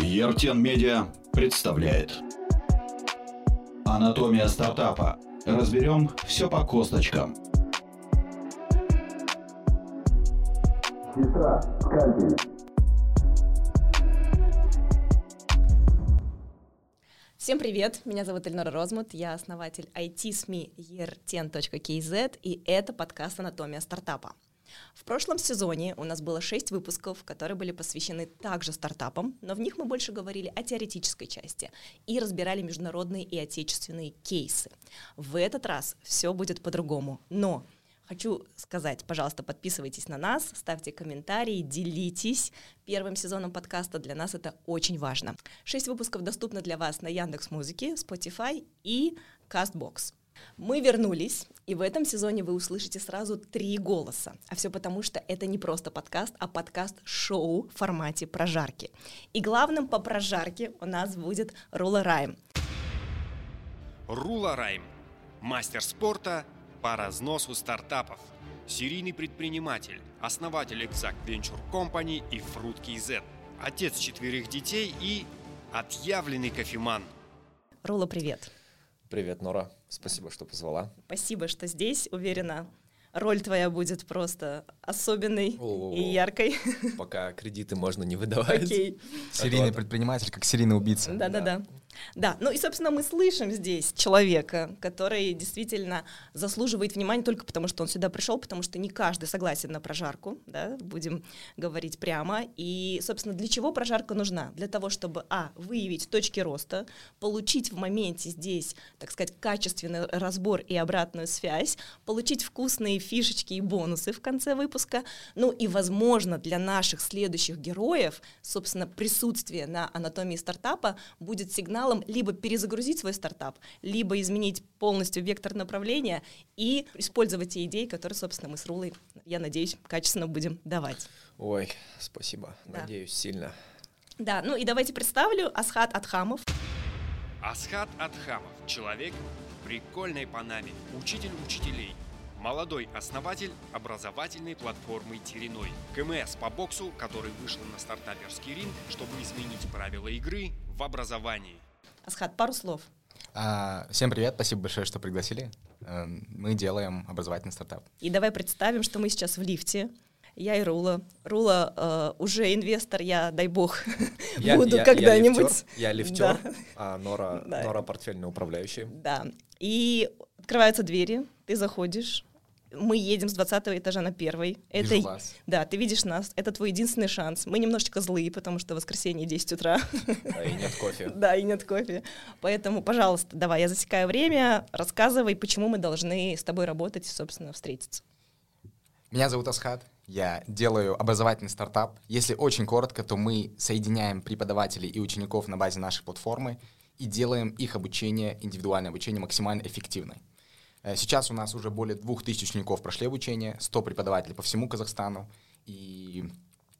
Ертен Медиа представляет Анатомия стартапа. Разберем все по косточкам. Сестра, скальпель. Всем привет, меня зовут Эльнора Розмут, я основатель IT-СМИ year10.kz, и это подкаст «Анатомия стартапа». В прошлом сезоне у нас было шесть выпусков, которые были посвящены также стартапам, но в них мы больше говорили о теоретической части и разбирали международные и отечественные кейсы. В этот раз все будет по-другому, но Хочу сказать, пожалуйста, подписывайтесь на нас, ставьте комментарии, делитесь первым сезоном подкаста. Для нас это очень важно. Шесть выпусков доступны для вас на Яндекс Музыке, Spotify и Castbox. Мы вернулись, и в этом сезоне вы услышите сразу три голоса. А все потому, что это не просто подкаст, а подкаст-шоу в формате прожарки. И главным по прожарке у нас будет Рула Райм. Рула Райм. Мастер спорта по разносу стартапов. Серийный предприниматель, основатель Exact Venture Company и Fruit Z. Отец четверых детей и отъявленный кофеман. Рула, привет. Привет, Нора. Спасибо, что позвала. Спасибо, что здесь. Уверена, роль твоя будет просто особенной О-о-о. и яркой. Пока кредиты можно не выдавать. Окей. Серийный предприниматель, как серийный убийца. Да-да-да. Да, ну и, собственно, мы слышим здесь человека, который действительно заслуживает внимания только потому, что он сюда пришел, потому что не каждый согласен на прожарку, да, будем говорить прямо. И, собственно, для чего прожарка нужна? Для того, чтобы, а, выявить точки роста, получить в моменте здесь, так сказать, качественный разбор и обратную связь, получить вкусные фишечки и бонусы в конце выпуска, ну и, возможно, для наших следующих героев, собственно, присутствие на анатомии стартапа будет сигнал каналам либо перезагрузить свой стартап, либо изменить полностью вектор направления и использовать те идеи, которые, собственно, мы с Рулой, я надеюсь, качественно будем давать. Ой, спасибо, да. надеюсь, сильно. Да, ну и давайте представлю Асхат Атхамов. Асхат Атхамов – человек в прикольной Панаме, учитель учителей, молодой основатель образовательной платформы Тереной, КМС по боксу, который вышел на стартаперский ринг, чтобы изменить правила игры в образовании. Асхат, пару слов. А, всем привет, спасибо большое, что пригласили. А, мы делаем образовательный стартап. И давай представим, что мы сейчас в лифте. Я и Рула. Рула э, уже инвестор, я, дай бог, я, буду когда-нибудь. Я лифтер, да. а Нора, да. Нора портфельный управляющий. Да. И открываются двери, ты заходишь, мы едем с 20 этажа на первый. Это, вас. Да, ты видишь нас, это твой единственный шанс. Мы немножечко злые, потому что воскресенье 10 утра. Да, и нет кофе. Да, и нет кофе. Поэтому, пожалуйста, давай, я засекаю время, рассказывай, почему мы должны с тобой работать и, собственно, встретиться. Меня зовут Асхат, я делаю образовательный стартап. Если очень коротко, то мы соединяем преподавателей и учеников на базе нашей платформы и делаем их обучение, индивидуальное обучение максимально эффективной. Э, сейчас у нас уже более 2000 учеников прошли обучение, 100 преподавателей по всему Казахстану, и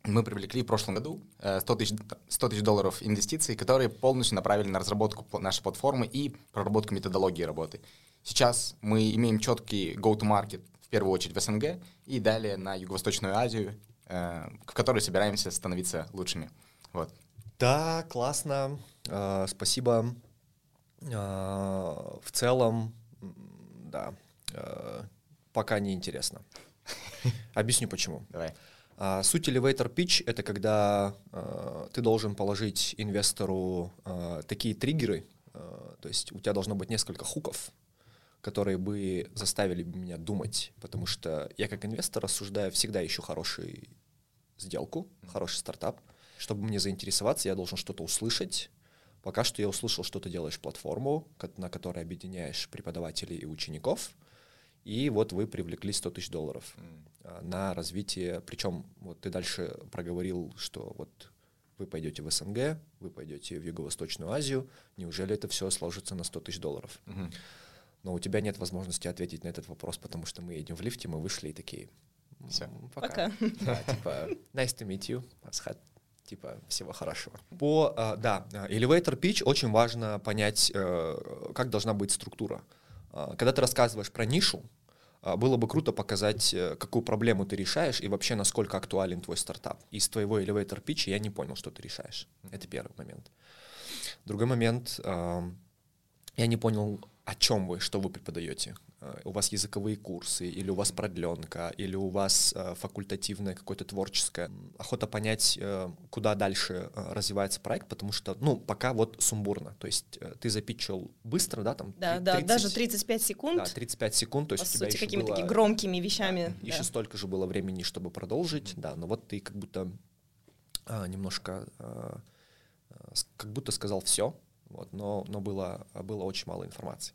мы привлекли в прошлом году 100 тысяч, 100 тысяч долларов инвестиций, которые полностью направили на разработку нашей платформы и проработку методологии работы. Сейчас мы имеем четкий go-to-market, в первую очередь в СНГ, и далее на Юго-Восточную Азию, э, в которой собираемся становиться лучшими. Вот. Да, классно. Э, спасибо. В целом, да, э, пока не интересно. Объясню почему. Давай. А, суть elevator pitch — это когда э, ты должен положить инвестору э, такие триггеры, э, то есть у тебя должно быть несколько хуков, которые бы заставили меня думать, потому что я как инвестор рассуждаю, всегда ищу хорошую сделку, хороший стартап. Чтобы мне заинтересоваться, я должен что-то услышать, Пока что я услышал, что ты делаешь платформу, на которой объединяешь преподавателей и учеников, и вот вы привлекли 100 тысяч долларов mm. на развитие. Причем вот ты дальше проговорил, что вот вы пойдете в СНГ, вы пойдете в Юго-Восточную Азию. Неужели это все сложится на 100 тысяч долларов? Mm-hmm. Но у тебя нет возможности ответить на этот вопрос, потому что мы едем в лифте, мы вышли и такие... Все. Пока. Пока. Да, типа, nice to meet you, Асхат типа всего хорошего. По, uh, да, elevator pitch очень важно понять, uh, как должна быть структура. Когда ты рассказываешь про нишу, было бы круто показать, э, какую проблему ты решаешь и вообще насколько актуален твой стартап. Из твоего elevator pitch я не понял, что ты решаешь. Это первый момент. Другой момент, я не понял, о чем вы, что вы преподаете. Э, у вас языковые курсы, или у вас продленка, или у вас э, факультативное какое-то творческое. Охота понять, э, куда дальше развивается проект, потому что, ну, пока вот сумбурно. То есть ты запичил быстро, да, там? Да, 30, да, даже 35 секунд. Да, 35 секунд, то есть По у тебя сути, какими-то было, такими громкими вещами. Да, Еще столько же было времени, чтобы продолжить, mm-hmm. да, но вот ты как будто а, немножко, а, как будто сказал все, вот, но, но было, было очень мало информации.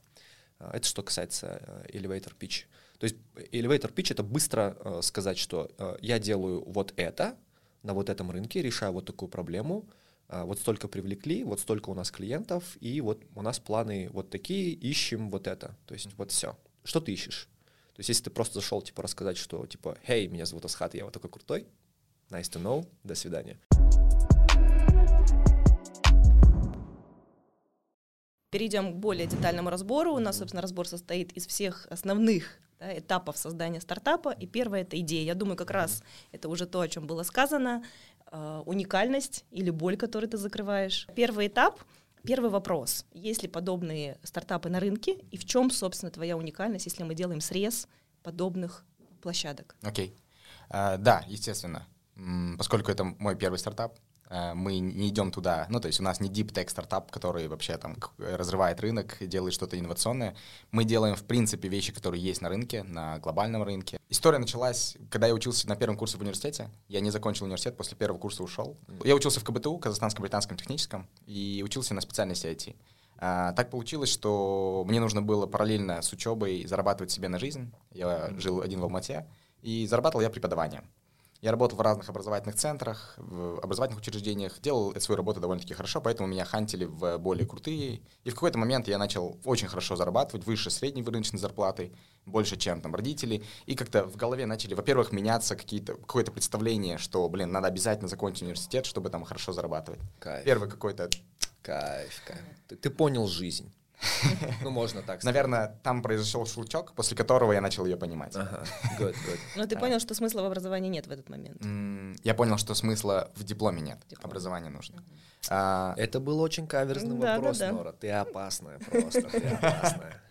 А, это что касается э, elevator pitch. То есть elevator pitch — это быстро э, сказать, что э, я делаю вот это на вот этом рынке, решаю вот такую проблему, вот столько привлекли, вот столько у нас клиентов, и вот у нас планы вот такие, ищем вот это. То есть вот все. Что ты ищешь? То есть если ты просто зашел, типа, рассказать, что, типа, «Хей, меня зовут Асхат, я вот такой крутой», nice to know, до свидания. Перейдем к более детальному разбору. У нас, собственно, разбор состоит из всех основных да, этапов создания стартапа. И первое — это идея. Я думаю, как раз это уже то, о чем было сказано. Э, уникальность или боль, которую ты закрываешь. Первый этап — Первый вопрос. Есть ли подобные стартапы на рынке? И в чем, собственно, твоя уникальность, если мы делаем срез подобных площадок? Окей. Okay. Uh, да, естественно. Поскольку это мой первый стартап, Э, мы не идем туда, ну, то есть у нас не deep tech стартап, который вообще там разрывает рынок, делает что-то инновационное. Мы делаем, в принципе, вещи, которые есть на рынке, на глобальном рынке. История началась, когда я учился на первом курсе в университете. Я не закончил университет, после первого курса ушел. Я учился в КБТУ, Казахстанско-британском техническом, и учился на специальности IT. А, так получилось, что мне нужно было параллельно с учебой зарабатывать себе на жизнь. Я жил один в Алмате, и зарабатывал я преподаванием. Я работал в разных образовательных центрах, в образовательных учреждениях, делал свою работу довольно-таки хорошо, поэтому меня хантили в более крутые. И в какой-то момент я начал очень хорошо зарабатывать, выше средней рыночной зарплаты, больше, чем там родители. И как-то в голове начали, во-первых, меняться какие-то, какое-то представление, что, блин, надо обязательно закончить университет, чтобы там хорошо зарабатывать. Кайф. Первый какой-то... Кайф, кайф. Ты, ты понял жизнь. Ну, можно так сказать. Наверное, там произошел щелчок, после которого я начал ее понимать. Ага, good, good. Но ты понял, что смысла в образовании нет в этот момент? Я понял, что смысла в дипломе нет. Образование нужно. А, Это был очень каверзный вопрос, Нора. Ты опасная просто, ты опасная.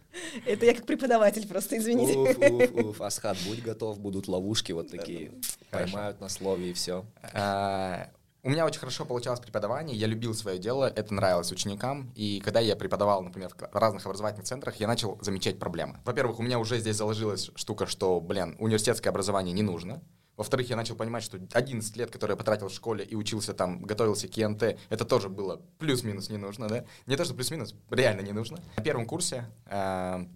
Это я как преподаватель просто, извините. Уф, уф, уф. Асхат, будь готов, будут ловушки вот такие. Поймают на слове и все. А, у меня очень хорошо получалось преподавание, я любил свое дело, это нравилось ученикам, и когда я преподавал, например, в разных образовательных центрах, я начал замечать проблемы. Во-первых, у меня уже здесь заложилась штука, что, блин, университетское образование не нужно. Во-вторых, я начал понимать, что 11 лет, которые я потратил в школе и учился там, готовился к ЕНТ, это тоже было плюс-минус не нужно, да? Не то, что плюс-минус, реально не нужно. На первом курсе э,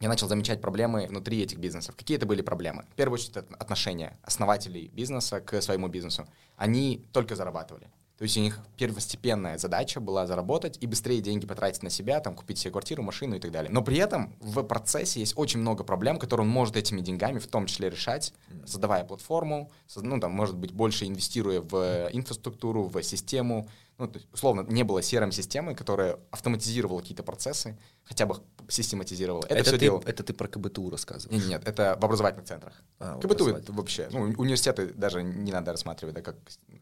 я начал замечать проблемы внутри этих бизнесов. Какие это были проблемы? В первую очередь, это отношения основателей бизнеса к своему бизнесу. Они только зарабатывали. То есть у них первостепенная задача была заработать и быстрее деньги потратить на себя, там, купить себе квартиру, машину и так далее. Но при этом в процессе есть очень много проблем, которые он может этими деньгами в том числе решать, создавая платформу, ну, там, может быть, больше инвестируя в инфраструктуру, в систему, ну, то есть, условно, не было CRM-системы, которая автоматизировала какие-то процессы, хотя бы систематизировала. Это, это, все ты, делал... это ты про КБТУ рассказываешь? Нет, нет, это в образовательных центрах. А, КБТУ это вообще, ну, университеты даже не надо рассматривать, да, как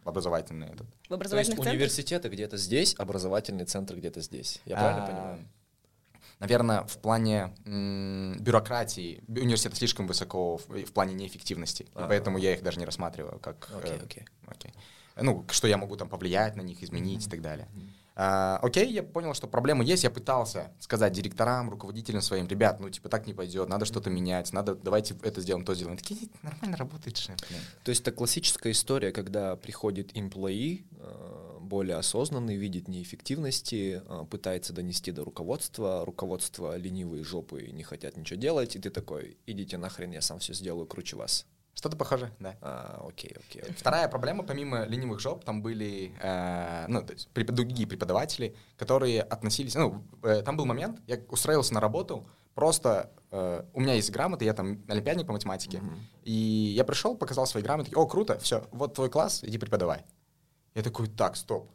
образовательные. Этот. В образовательных То есть университеты где-то здесь, образовательный центр где-то здесь. Я правильно а, понимаю? Наверное, в плане м- бюрократии университеты слишком высоко в, в плане неэффективности, а поэтому я их даже не рассматриваю как... Окей, okay, окей. Ну, что я могу там повлиять на них, изменить и так далее. А, окей, я понял, что проблема есть, я пытался сказать директорам, руководителям своим, ребят, ну, типа, так не пойдет, надо что-то менять, надо, давайте это сделаем, то сделаем. Такие, нормально работает же. То есть это классическая история, когда приходит employee, э, более осознанный, видит неэффективности, э, пытается донести до руководства, руководство ленивые жопы не хотят ничего делать, и ты такой, идите нахрен, я сам все сделаю круче вас. Что-то похоже, да. А, окей, окей, окей. Вторая проблема, помимо ленивых жоп, там были, э, ну, то есть препод, другие преподаватели, которые относились, ну, э, там был момент, я устроился на работу, просто э, у меня есть грамоты, я там олимпиадник по математике, mm-hmm. и я пришел, показал свои грамоты, о, круто, все, вот твой класс, иди преподавай. Я такой, так, стоп.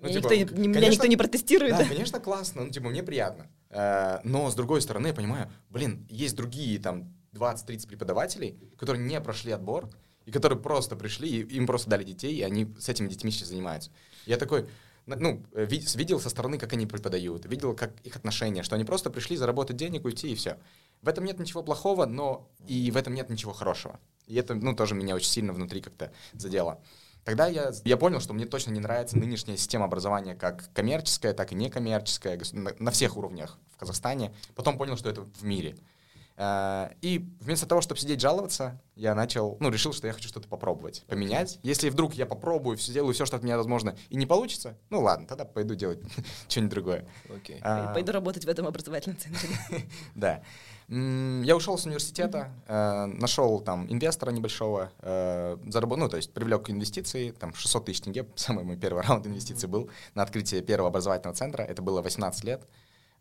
Ну, меня, типа, никто, не, конечно, меня никто не протестирует. Да, конечно, классно, ну, типа, мне приятно. Э, но, с другой стороны, я понимаю, блин, есть другие там 20-30 преподавателей, которые не прошли отбор, и которые просто пришли, и им просто дали детей, и они с этими детьми сейчас занимаются. Я такой, ну, ви- видел со стороны, как они преподают, видел, как их отношения, что они просто пришли заработать денег, уйти, и все. В этом нет ничего плохого, но и в этом нет ничего хорошего. И это, ну, тоже меня очень сильно внутри как-то задело. Тогда я, я понял, что мне точно не нравится нынешняя система образования как коммерческая, так и некоммерческая, на, на всех уровнях в Казахстане. Потом понял, что это в мире. Э, И вместо того, чтобы сидеть жаловаться, я начал, ну, решил, что я хочу что-то попробовать, поменять. Если вдруг я попробую, все, сделаю все, что от меня возможно, и не получится, ну ладно, тогда пойду делать что-нибудь другое. Окей. А, Пойду работать в этом образовательном центре. Да. Я ушел с университета, э, нашел там инвестора небольшого, э, заработ- ну, то есть привлек инвестиции, там 600 тысяч тенге, самый мой первый раунд инвестиций был на открытие первого образовательного центра, это было 18 лет.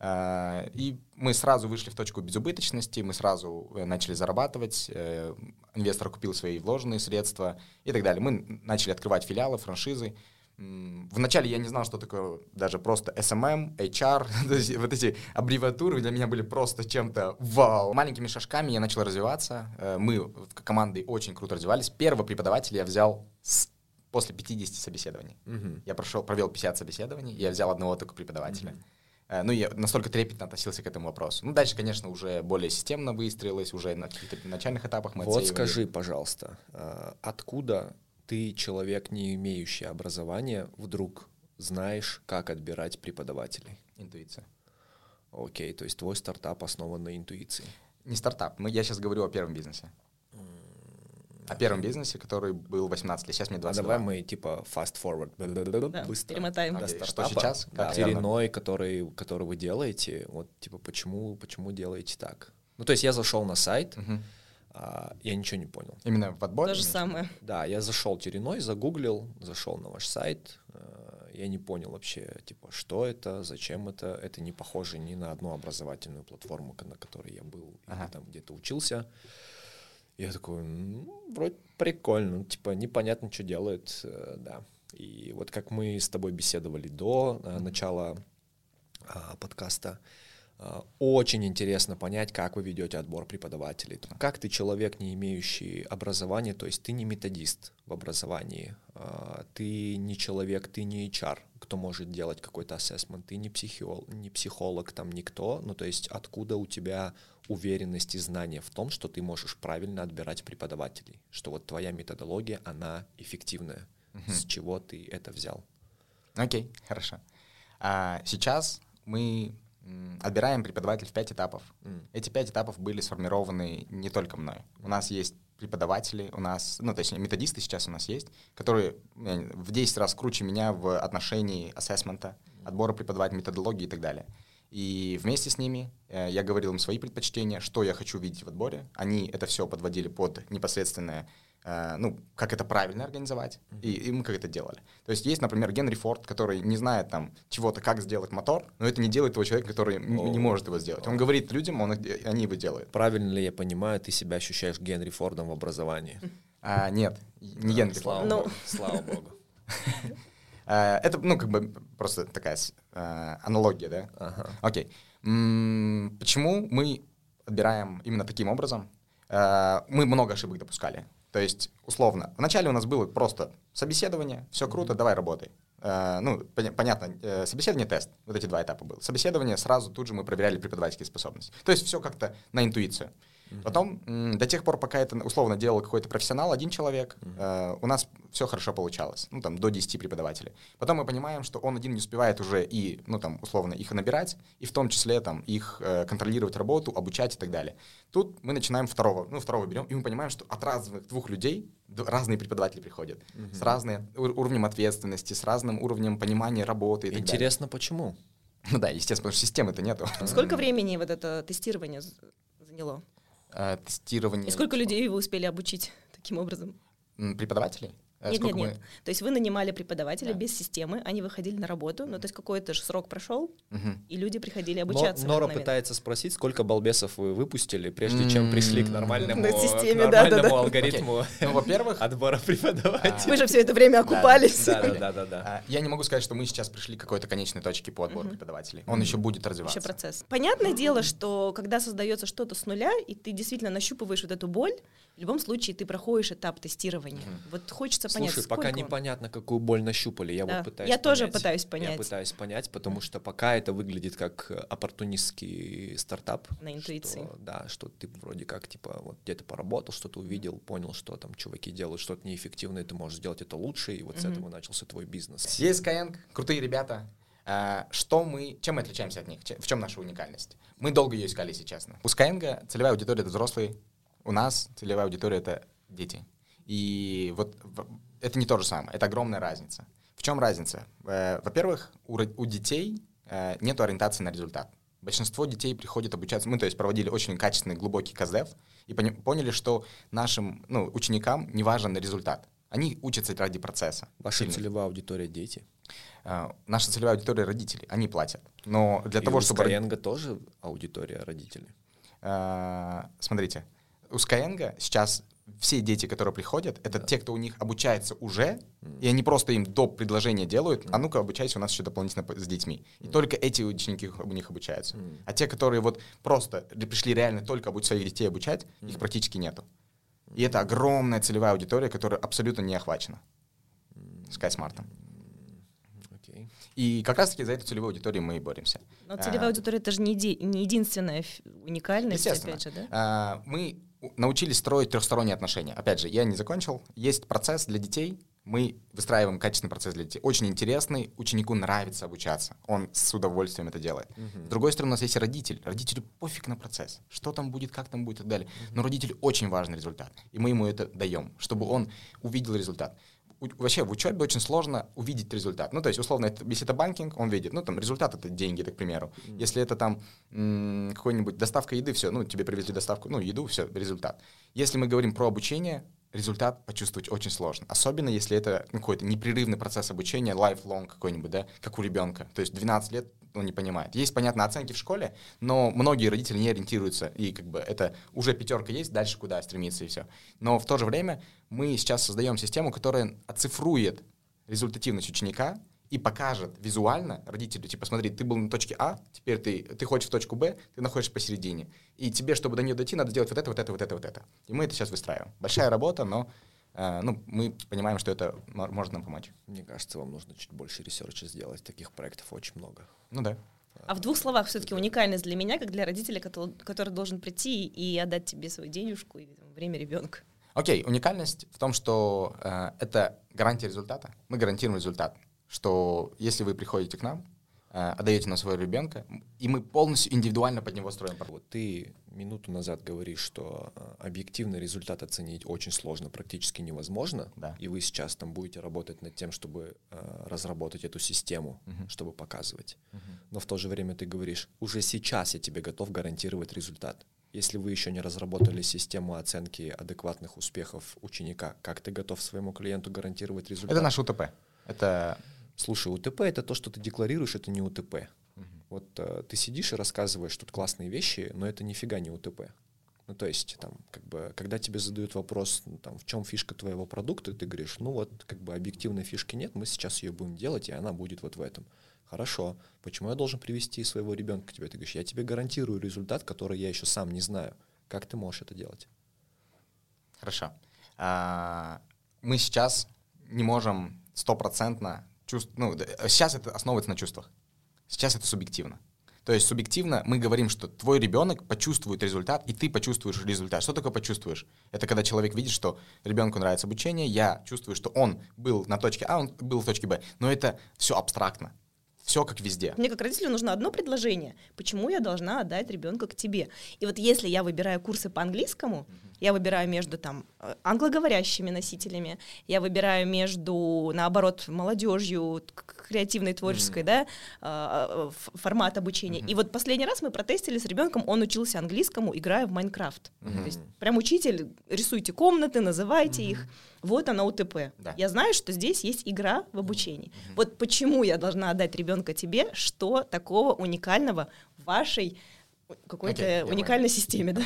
Э, И мы сразу вышли в точку безубыточности, мы сразу э, начали зарабатывать, э, инвестор купил свои вложенные средства и так далее. Мы начали открывать филиалы, франшизы. Вначале я не знал, что такое даже просто SMM, HR, то есть вот эти аббревиатуры для меня были просто чем-то вау. Маленькими шажками я начал развиваться. Мы в командой очень круто развивались. Первого преподавателя я взял с- после 50 собеседований. Мгм. Я прошел, провел 50 собеседований, я взял одного только преподавателя. Э, Ну, я настолько трепетно относился к этому вопросу. Ну, дальше, конечно, уже более системно выстроилось, уже на каких-то начальных этапах мы Вот отсеивали. скажи, пожалуйста, а, откуда ты, человек, не имеющий образования, вдруг знаешь, как отбирать преподавателей? Интуиция. Окей, то есть твой стартап основан на интуиции. Не стартап, мы, я сейчас говорю о первом бизнесе. О первом бизнесе, который был 18 лет, сейчас мне А 22. давай мы типа fast forward, Да, быстро. перемотаем. до что сейчас? Как верно? Тереной, который, который вы делаете, вот типа почему, почему делаете так? Ну то есть я зашел на сайт, а, я ничего не понял. Именно в отборе? То же самое. Да, я зашел Тереной, загуглил, зашел на ваш сайт, э, я не понял вообще, типа, что это, зачем это, это не похоже ни на одну образовательную платформу, на которой я был Ага. или там где-то учился. Я такой, ну, вроде прикольно, типа, непонятно, что делает, э, да. И вот как мы с тобой беседовали до э, начала а, подкаста, а, очень интересно понять, как вы ведете отбор преподавателей. Как ты человек, не имеющий образования, то есть ты не методист в образовании, а, ты не человек, ты не HR, кто может делать какой-то ассессмент, ты не психолог, не психолог, там никто, ну то есть откуда у тебя уверенность и знание в том, что ты можешь правильно отбирать преподавателей, что вот твоя методология, она эффективная, с чего ты это взял? Окей, хорошо. А, сейчас мы отбираем преподавателей в пять этапов. М. Эти пять этапов были сформированы не только мной. У нас есть преподаватели, у нас, ну, точнее, методисты сейчас у нас есть, которые в 10 раз круче меня в отношении ассессмента, отбора преподавателей, методологии и так далее. И вместе с ними э, я говорил им свои предпочтения, что я хочу видеть в отборе. Они это все подводили под непосредственное, э, ну, как это правильно организовать, и, и мы как это делали. То есть есть, например, Генри Форд, который не знает там чего-то, как сделать мотор, но это не делает того человека, который н- не может его сделать. Он говорит людям, он, они его делают. Правильно ли я понимаю, ты себя ощущаешь Генри Фордом в образовании? А, нет, не Генри Слава Форд. Ну. богу, слава богу. А, это, ну, как бы просто такая а, аналогия, да? Ага. Окей. Почему мы отбираем именно таким образом? Э, Мы много ошибок допускали. То есть, условно, вначале у нас было просто собеседование, все круто, давай работай. Э, Ну, поня- понятно, э, собеседование, тест, вот эти два этапа было. Собеседование, сразу тут же мы проверяли преподавательские способности. То есть все как-то на интуицию. Потом, до тех пор, пока это условно делал какой-то профессионал, один человек, э, у нас все хорошо получалось, ну, там, до 10 преподавателей. Потом мы понимаем, что он один не успевает уже и, ну, там, условно, их набирать, и в том числе, там, их э, контролировать работу, обучать и так далее. Тут мы начинаем второго, ну, второго берем, и мы понимаем, что от разных двух людей разные преподаватели приходят, с разным ур- уровнем ответственности, с разным уровнем понимания работы и так далее. Интересно, почему? Ну да, естественно, потому что системы-то нету. Сколько времени вот это тестирование заняло? Э, Тестирование. И сколько людей вы успели обучить таким образом? Преподавателей? Э, Нет, нет, мы- нет. То есть вы нанимали преподавателя Да. без системы, они выходили на работу, ну то есть какой-то же срок прошел, и люди приходили обучаться. Нора пытается спросить, сколько балбесов вы выпустили, прежде чем пришли к нормальному, На к системе, да, да, нормальному да. алгоритму Ну, во-первых, отбора преподавателей. Вы же все это время окупались. Да, да, да, да, да. а, я не могу сказать, что мы сейчас пришли к какой-то конечной точке по отбору преподавателей. Он еще будет развиваться. Еще процесс. Понятное дело, что когда создается что-то с нуля, и ты действительно нащупываешь вот эту боль, в любом случае ты проходишь этап тестирования. Вот хочется понять, Слушай, сколько пока он. непонятно, какую боль нащупали. Я Да. вот пытаюсь Я тоже понять. пытаюсь Я понять. пытаюсь понять, потому что пока это выглядит как оппортунистский стартап. На интуиции. что, да, что ты вроде как, типа, вот где-то поработал, что-то увидел, понял, что там чуваки делают что-то неэффективное, ты можешь сделать это лучше, и вот с Мгм. этого начался твой бизнес. Есть Skyeng, крутые ребята. А, Что мы, чем мы отличаемся от них? В чем наша уникальность? Мы долго ее искали, если честно. У Skyeng целевая аудитория — это взрослые, у нас целевая аудитория — это дети. И вот это не то же самое, это огромная разница. В чем разница? Э, Во-первых, у детей нет ориентации на результат. Большинство детей приходят обучаться. Мы, то есть, проводили очень качественный, глубокий КЗДФ и поняли, что нашим ну, ученикам не важен результат. Они учатся ради процесса. Ваша Сильно. целевая аудитория дети. А, Наша целевая аудитория родители, они платят. Но для И того, у чтобы... Тоже аудитория родителей. А, Смотрите, у Skyeng сейчас все дети, которые приходят, это те, кто у них обучается уже, и они просто им до предложения делают, а ну-ка обучайся у нас еще дополнительно по- с детьми. И только эти ученики у них обучаются. А те, которые вот просто пришли реально только обучать своих детей обучать, их практически нету. И это огромная целевая аудитория, которая абсолютно не охвачена SkySmart. Окей. И как раз-таки за эту целевую аудиторию мы и боремся. Но целевая А, аудитория это же не, еди- не единственная уникальность, Естественно. опять же, да? А, Мы научились строить трехсторонние отношения. Опять же, я не закончил. Есть процесс для детей. Мы выстраиваем качественный процесс для детей. Очень интересный. Ученику нравится обучаться. Он с удовольствием это делает. С другой стороны, у нас есть родитель. Родителю пофиг на процесс. Что там будет, как там будет и так далее. Но родителю очень важный результат. И мы ему это даем, чтобы он увидел результат. Вообще в учебе очень сложно увидеть результат. Ну, то есть, условно, это- если это банкинг, он видит, ну, там, результат — это деньги, так, к примеру. Если это там м, какой-нибудь доставка еды, все, ну, тебе привезли доставку, ну, еду, все, результат. Если мы говорим про обучение, результат почувствовать очень сложно. Особенно если это ну, какой-то непрерывный процесс обучения, lifelong какой-нибудь, да, как у ребенка. То есть 12 лет он не понимает. Есть, понятно, оценки в школе, но многие родители не ориентируются, и как бы это уже пятерка есть, дальше куда стремиться и все. Но в то же время мы сейчас создаем систему, которая оцифрует результативность ученика и покажет визуально родителю, типа, смотри, ты был на точке А, теперь ты, ты хочешь в точку Б, ты находишься посередине. И тебе, чтобы до нее дойти, надо сделать вот это, вот это, вот это, вот это. И мы это сейчас выстраиваем. Большая работа, но ну, мы понимаем, что это мо- может нам помочь. Мне кажется, вам нужно чуть больше ресерча сделать. Таких проектов очень много. Ну да. А в двух словах все-таки уникальность для меня, как для родителя, который, который должен прийти и отдать тебе свою денежку и там, время ребенка. Окей, уникальность в том, что э, это гарантия результата. Мы гарантируем результат, что если вы приходите к нам, отдаете нам своего ребенка, и мы полностью индивидуально под него строим. Вот ты минуту назад говоришь, что э, объективный результат оценить очень сложно, практически невозможно. Да. И вы сейчас там будете работать над тем, чтобы э, разработать эту систему, чтобы показывать. Но в то же время ты говоришь, уже сейчас я тебе готов гарантировать результат. Если вы еще не разработали систему оценки адекватных успехов ученика, как ты готов своему клиенту гарантировать результат? Это наш УТП. Это Слушай, УТП это то, что ты декларируешь, это не УТП. Вот э, ты сидишь и рассказываешь тут классные вещи, но это нифига не УТП. Ну, то есть, там, как бы, когда тебе задают вопрос, ну, там, в чем фишка твоего продукта, ты говоришь, ну, вот, как бы, объективной фишки нет, мы сейчас ее будем делать, и она будет вот в этом. Хорошо, почему я должен привести своего ребенка к тебе? Ты говоришь, я тебе гарантирую результат, который я еще сам не знаю. Как ты можешь это делать? Хорошо. А, мы сейчас не можем стопроцентно чувствовать... Ну, сейчас это основывается на чувствах. Сейчас это субъективно. То есть субъективно мы говорим, что твой ребенок почувствует результат, и ты почувствуешь результат. Что такое почувствуешь? Это когда человек видит, что ребенку нравится обучение, я чувствую, что он был на точке А, он был в точке Б. Но это все абстрактно. Все как везде. Мне как родителю нужно одно предложение. Почему я должна отдать ребенка к тебе? И вот если я выбираю курсы по английскому, Я выбираю между там э, англоговорящими носителями, я выбираю между, наоборот, молодежью, креативной, творческой, mm-hmm. да, а, а, формат обучения. Mm-hmm. И вот последний раз мы протестили с ребенком, он учился английскому, играя в Майнкрафт. Mm-hmm. То есть прям учитель, рисуйте комнаты, называйте mm-hmm. их. Вот она УТП. Да. Я знаю, что здесь есть игра в обучении. Mm-hmm. Вот почему я должна отдать ребенка тебе, что такого уникального в вашей какой-то okay, уникальной системе, да?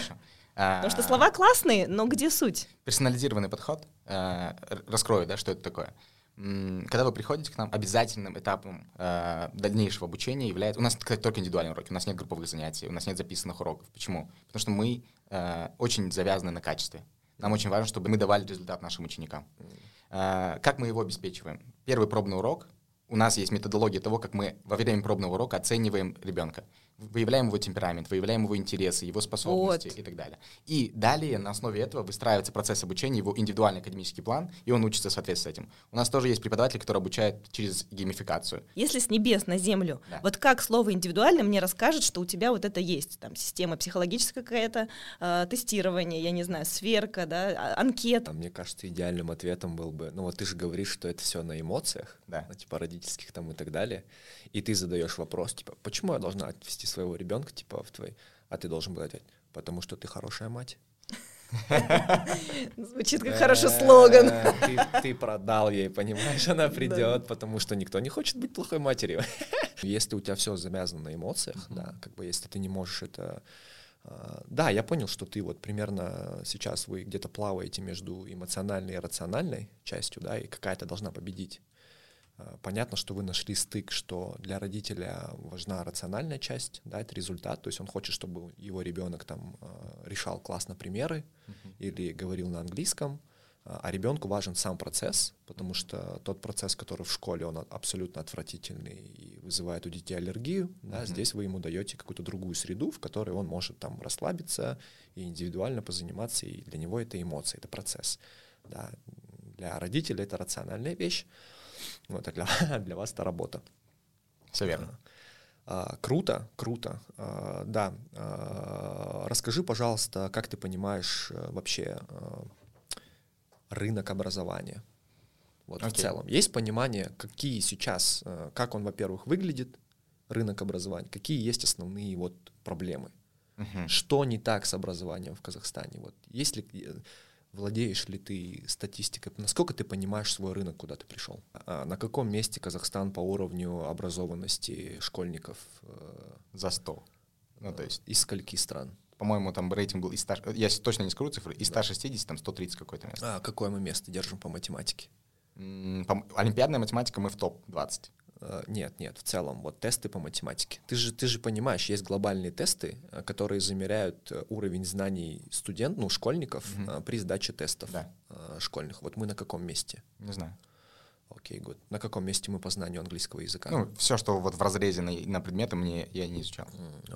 Потому что слова классные, но где суть? Персонализированный подход. Э, раскрою, да, что это такое. Когда вы приходите к нам, обязательным этапом э, дальнейшего обучения является... У нас, кстати, только индивидуальные уроки, у нас нет групповых занятий, у нас нет записанных уроков. Почему? Потому что мы э, очень завязаны на качестве. Нам очень важно, чтобы мы давали результат нашим ученикам. Э, как мы его обеспечиваем? Первый пробный урок. У нас есть методология того, как мы во время пробного урока оцениваем ребенка выявляем его темперамент, выявляем его интересы, его способности вот. и так далее. И далее на основе этого выстраивается процесс обучения, его индивидуальный академический план, и он учится соответствовать с этим. У нас тоже есть преподаватели, которые обучают через геймификацию. Если с небес на землю, да. вот как слово индивидуально мне расскажет, что у тебя вот это есть, там система психологическая какая-то, э, тестирование, я не знаю, сверка, да, а, анкета. Мне кажется, идеальным ответом был бы, ну вот ты же говоришь, что это все на эмоциях, да. Ну, типа родительских там и так далее, и ты задаешь вопрос, типа, почему я должна отвести своего ребенка, типа, в твой, а ты должен был ответить, потому что ты хорошая мать. Звучит как хороший слоган. Ты продал ей, понимаешь, она придет, потому что никто не хочет быть плохой матерью. Если у тебя все завязано на эмоциях, да, как бы если ты не можешь это а, да, я понял, что ты вот примерно сейчас вы где-то плаваете между эмоциональной и рациональной частью, да, и какая-то должна победить. Э, понятно, что вы нашли стык, что для родителя важна рациональная часть, да, это результат, то есть он хочет, чтобы его ребенок там э, решал классно примеры uh-huh. или говорил на английском, э, а ребенку важен сам процесс, потому что тот процесс, который в школе, он абсолютно отвратительный и вызывает у детей аллергию, да, uh-huh. здесь вы ему даете какую-то другую среду, в которой он может там расслабиться и индивидуально позаниматься, и для него это эмоции, это процесс. Да. Для родителя это рациональная вещь, вот, а для, для вас это работа. Все верно. А, круто, круто. А, да. А, расскажи, пожалуйста, как ты понимаешь вообще рынок образования? Вот okay. в целом. Есть понимание, какие сейчас, как он, во-первых, выглядит, рынок образования, какие есть основные вот проблемы? Uh-huh. Что не так с образованием в Казахстане? Вот есть ли Владеешь ли ты статистикой? Насколько ты понимаешь свой рынок, куда ты пришел? А на каком месте Казахстан по уровню образованности школьников? Э, За 100. Ну, то есть... Из скольки стран? По-моему, там рейтинг был из 100... Я точно не скажу цифры. Из 160, там 130 какое-то место. А какое мы место держим по математике? Олимпиадная математика мы в топ-20. Э, нет, нет, в целом, вот тесты по математике. Ты же, ты же понимаешь, есть глобальные тесты, э, которые замеряют э, уровень знаний студентов, ну, школьников mm-hmm. при сдаче тестов да. школьных. Вот мы на каком месте? Не знаю. Окей, okay, год. На каком месте мы по знанию английского языка? Ну, все, что вот в разрезе на, на предметы, мне я не изучал.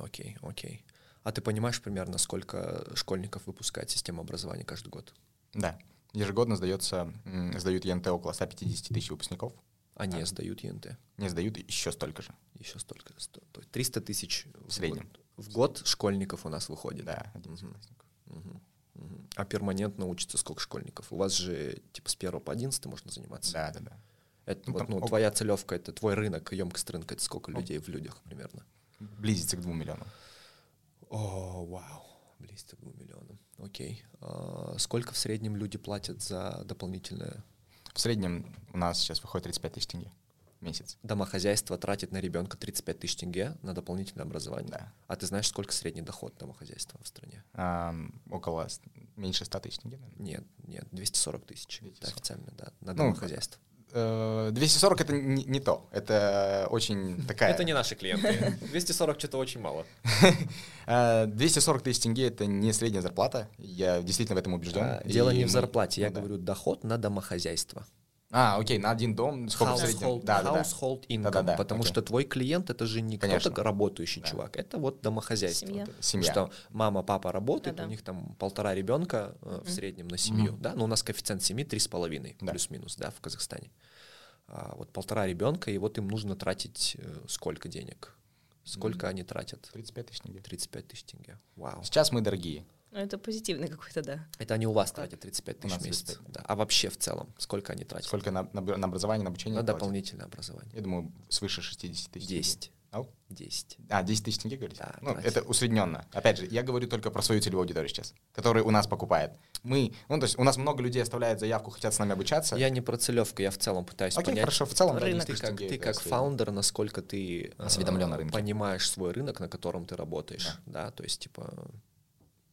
Окей, mm, окей. Okay, okay. А ты понимаешь примерно, сколько школьников выпускает система образования каждый год? Да. Ежегодно сдается, сдают ЕНТ около 150 тысяч выпускников. А не сдают ЕНТ? Не сдают еще столько же. Еще столько. То есть 300 тысяч в среднем. Год, в год школьников у нас выходит. Да, угу. Угу. Угу. А перманентно учится сколько школьников? У вас же типа с 1 по 11 можно заниматься? Да, да, да. Это ну, вот, ну, твоя целевка, это твой рынок, емкость рынка, это сколько людей в людях примерно? Близится к двум миллионам. О, вау, близится к двум миллионам. Окей. А, сколько в среднем люди платят за дополнительное в среднем у нас сейчас выходит 35 тысяч тенге в месяц. Домохозяйство тратит на ребенка 35 тысяч тенге на дополнительное образование. Да. А ты знаешь, сколько средний доход домохозяйства в стране? А, около меньше 100 тысяч тенге, наверное. Нет, нет, 240 тысяч. Это официально, да, на ну, домохозяйство. 240 э, это не, не то. Это очень такая... Это не наши клиенты. 240 что-то очень мало. 240 э, тысяч тенге это не средняя зарплата. Я действительно в этом убежден. А, дело не в зарплате. Я ну говорю доход на домохозяйство. А, окей, на один дом сколько household, Да, household income, да, да, да, потому окей. что твой клиент это же не кто-то работающий да. чувак, это вот домохозяйство. Семья. Семья. Что мама, папа работают, да, да. у них там полтора ребенка mm-hmm. в среднем на семью, mm-hmm. да, но у нас коэффициент семьи три с половиной плюс-минус, да, в Казахстане. А, вот полтора ребенка, и вот им нужно тратить э, сколько денег? Сколько mm-hmm. они тратят? 35 тысяч тенге. 35 тысяч тенге. Вау. Сейчас мы дорогие. Ну, это позитивный какой-то, да. Это они у вас тратят 35 У тысяч в месяц. 35. Да. А вообще в целом, сколько они тратят? Сколько на, на, на образование, на обучение? На платят? дополнительное образование? Я думаю, свыше 60 тысяч. 10. Ау? 10. А, 10 тысяч тенге, говорите? Да, ну, тратить. это усредненно. Опять же, я говорю только про свою целевую аудиторию сейчас, которая у нас покупает. Мы, ну, то есть у нас много людей оставляют заявку, хотят с нами обучаться. Я не про целевку, я в целом пытаюсь Окей, понять. хорошо, в целом, да, Рынок. 10 Ты тысяч как, тенге ты как фаундер, насколько ты э, Осведомлен о рынке. понимаешь свой рынок, на котором ты работаешь, да, то есть типа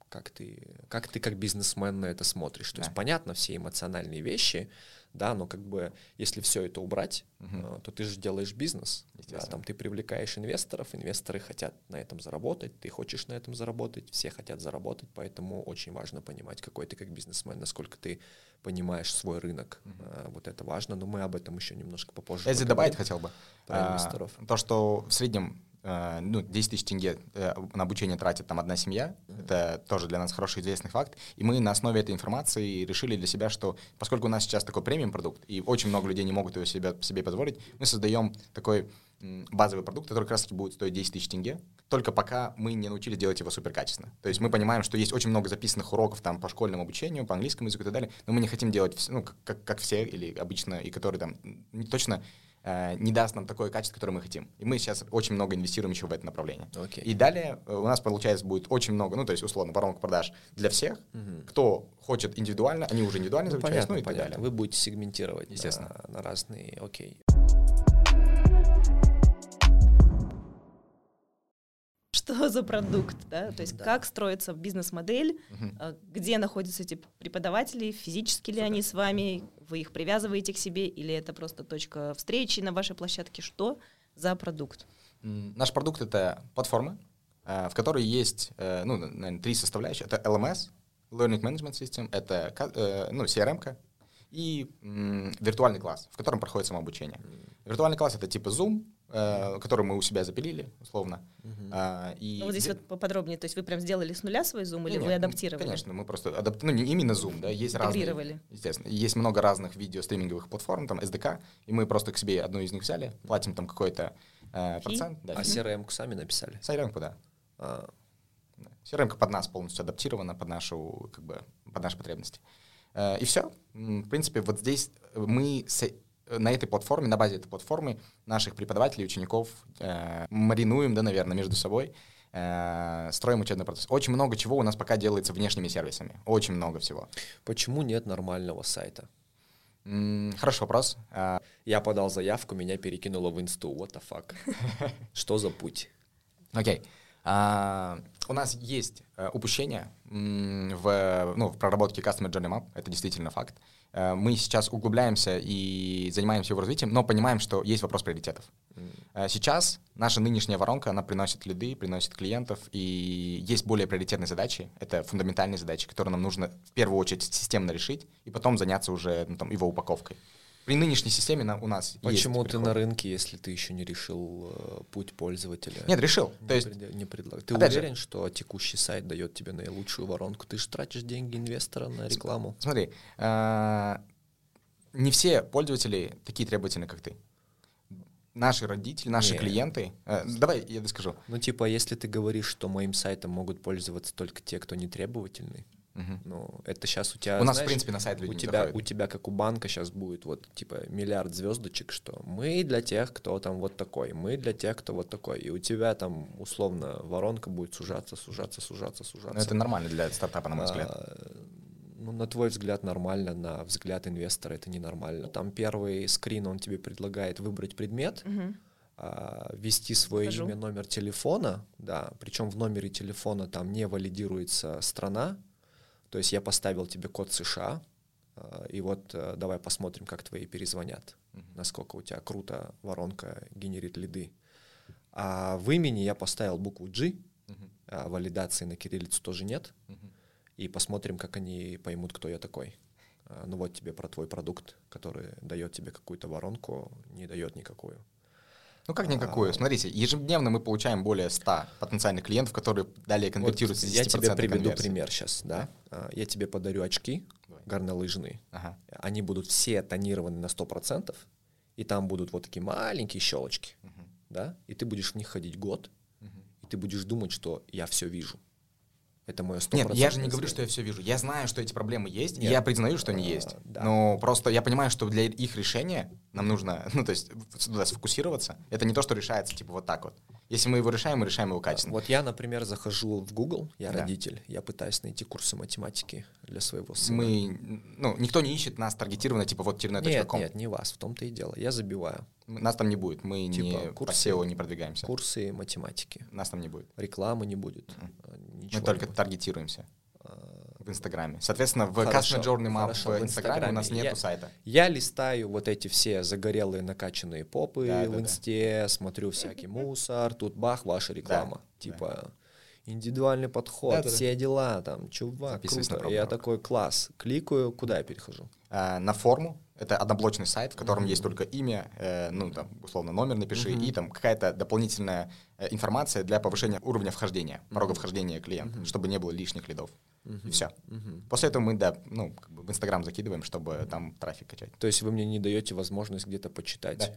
как ты, как ты как бизнесмен на это смотришь. То Да. есть понятно все эмоциональные вещи, да, но как бы если все это убрать, э, то ты же делаешь бизнес, да, там ты привлекаешь инвесторов, инвесторы хотят на этом заработать, ты хочешь на этом заработать, все хотят заработать, поэтому очень важно понимать, какой ты как бизнесмен, насколько ты понимаешь свой рынок. Э, Вот это важно, но мы об этом еще немножко попозже. Я здесь добавить хотел бы. А, инвесторов. То, что в среднем ну, 10 тысяч тенге э, на обучение тратит там одна семья, это тоже для нас хороший известный факт. И мы на основе этой информации решили для себя, что поскольку у нас сейчас такой премиум продукт, и очень много людей не могут его себе, себе позволить, мы создаем такой базовый продукт, который как раз таки будет стоить 10 тысяч тенге, только пока мы не научились делать его супер качественно. То есть мы понимаем, что есть очень много записанных уроков там по школьному обучению, по английскому языку и так далее, но мы не хотим делать, ну, как- как, все или обычно, и которые там точно э, не даст нам такое качество, которое мы хотим. И мы сейчас очень много инвестируем еще в это направление. Окей. И далее э, у нас, получается, будет очень много, ну, то есть, условно, воронка продаж для всех. Кто хочет индивидуально, они уже индивидуально Ну, изучают, понятно, ну и так понятно. далее. Вы будете сегментировать Естественно. На, на разные, окей. Что за продукт, да? То есть Да. как строится бизнес-модель, а, где находятся эти преподаватели, физически ли они с вами, вы их привязываете к себе, или это просто точка встречи на вашей площадке, что за продукт? Наш продукт — это платформа, э, в которой есть, э, ну, наверное, три составляющие. Это LMS, Learning Management System, это э, ну, CRM-ка и м, виртуальный класс, в котором проходит самообучение. Виртуальный класс — это типа Zoom, э, который мы у себя запилили, условно. А, и Ну, вот здесь зе- вот поподробнее, то есть вы прям сделали с нуля свой Zoom или Не, вы не, адаптировали? Конечно, мы просто адап- ну не именно Zoom, да, есть разные, естественно, есть много разных видео-стриминговых платформ, там SDK, и мы просто к себе одну из них взяли, платим там какой-то э, процент, да, А. CRM-ку сами написали? CRM-ку, да. А. CRM под нас полностью адаптирована, под нашу, как бы, под наши потребности. Э, И все. В принципе, вот здесь мы с- на этой платформе, на базе этой платформы наших преподавателей, учеников э, маринуем, да, наверное, между собой, э, строим учебный процесс. Очень много чего у нас пока делается внешними сервисами. Очень много всего. почему нет нормального сайта? М, Хороший вопрос. А, Я подал заявку, меня перекинуло в инсту. What the fuck? Что за путь? Окей. А, у нас есть э, упущение м, в, ну, в проработке Customer Journey Map, это действительно факт. Мы сейчас углубляемся и занимаемся его развитием, но понимаем, что есть вопрос приоритетов. Э, сейчас наша нынешняя воронка, она приносит лиды, приносит клиентов, и есть более приоритетные задачи, это фундаментальные задачи, которые нам нужно в первую очередь системно решить, и потом заняться уже ну, там, его упаковкой. При нынешней системе на- у нас Почему есть ты на рынке, если ты еще не решил э, путь пользователя? Нет, решил. Не То есть преде- не предлаг- Ты опять же- уверен, что текущий сайт дает тебе наилучшую воронку? Ты же тратишь деньги инвестора на рекламу. Смотри, а, не все пользователи такие требовательные, как ты. Наши родители, наши Не. клиенты. э, Давай я доскажу. Ну, типа, если ты говоришь, что моим сайтом могут пользоваться только те, кто не требовательный, Мгм. ну, это сейчас у тебя, У нас, в знаешь, принципе, на сайт люди у не тебя, заходят. у тебя, как у банка, сейчас будет вот, типа, миллиард звездочек, что мы для тех, кто там вот такой, мы для тех, кто вот такой. И у тебя там, условно, воронка будет сужаться, сужаться, сужаться, сужаться. Но это нормально для стартапа, на мой взгляд. А, Ну, на твой взгляд нормально, на взгляд инвестора это ненормально. Там первый скрин, он тебе предлагает выбрать предмет, а, ввести свое Вхожу. имя, номер телефона, да, причем в номере телефона там не валидируется страна, то есть я поставил тебе код США, а, и вот э, давай посмотрим, как твои перезвонят, насколько у тебя круто воронка генерит лиды. А в имени я поставил букву G, а валидации на кириллицу тоже нет, и посмотрим, как они поймут, кто я такой. А, Ну вот тебе про твой продукт, который дает тебе какую-то воронку, не дает никакую. Ну как никакую? Смотрите, ежедневно мы получаем более 100 потенциальных клиентов, которые далее Вот конвертируются с я тебе 10% приведу конверсии. пример сейчас, да. А, Я тебе подарю очки горнолыжные. Ага. Они будут все тонированы на 100%, и там будут вот такие маленькие щелочки, да, и ты будешь в них ходить год, Мгм. и ты будешь думать, что я все вижу. Это мое Нет, я же не говорю, что я все вижу. Я знаю, что эти проблемы есть, и Нет. я признаю, что они А, есть. да. Но просто я понимаю, что для их решения нам нужно, ну, то есть, туда сфокусироваться. Это не то, что решается, типа, вот так вот. Если мы его решаем, мы решаем его качественно. Вот я, например, захожу в Google, я Да. родитель, я пытаюсь найти курсы математики для своего сына. Мы, ну, никто не ищет нас таргетированно, типа, вот Нет, терnet.com. нет, не вас, в том-то и дело. Я забиваю Нас там не будет, мы Типа, не по курсы- SEO не продвигаемся. курсы математики. Нас там не будет. Рекламы не будет. а, Мы только не будет. таргетируемся А, в Инстаграме. Соответственно, в Хорошо, Customer Journey Map хорошо, в в Инстаграме у нас Инстаграме нету я- сайта. Я листаю вот эти все загорелые накачанные попы Да, да, в да. инсте, смотрю всякий мусор, тут бах, ваша реклама. Типа индивидуальный подход, Да, да, да. все дела, там, чувак, круто. Я такой, класс, кликаю, куда я перехожу? А, на форму. Это одноблочный сайт, в котором есть только имя, э, ну, там, условно, номер напиши, и там какая-то дополнительная э, информация для повышения уровня вхождения, порога вхождения клиента, чтобы не было лишних лидов. И все. После этого мы, да, ну, как бы в Инстаграм закидываем, чтобы там трафик качать. То есть вы мне не даете возможность где-то почитать Да.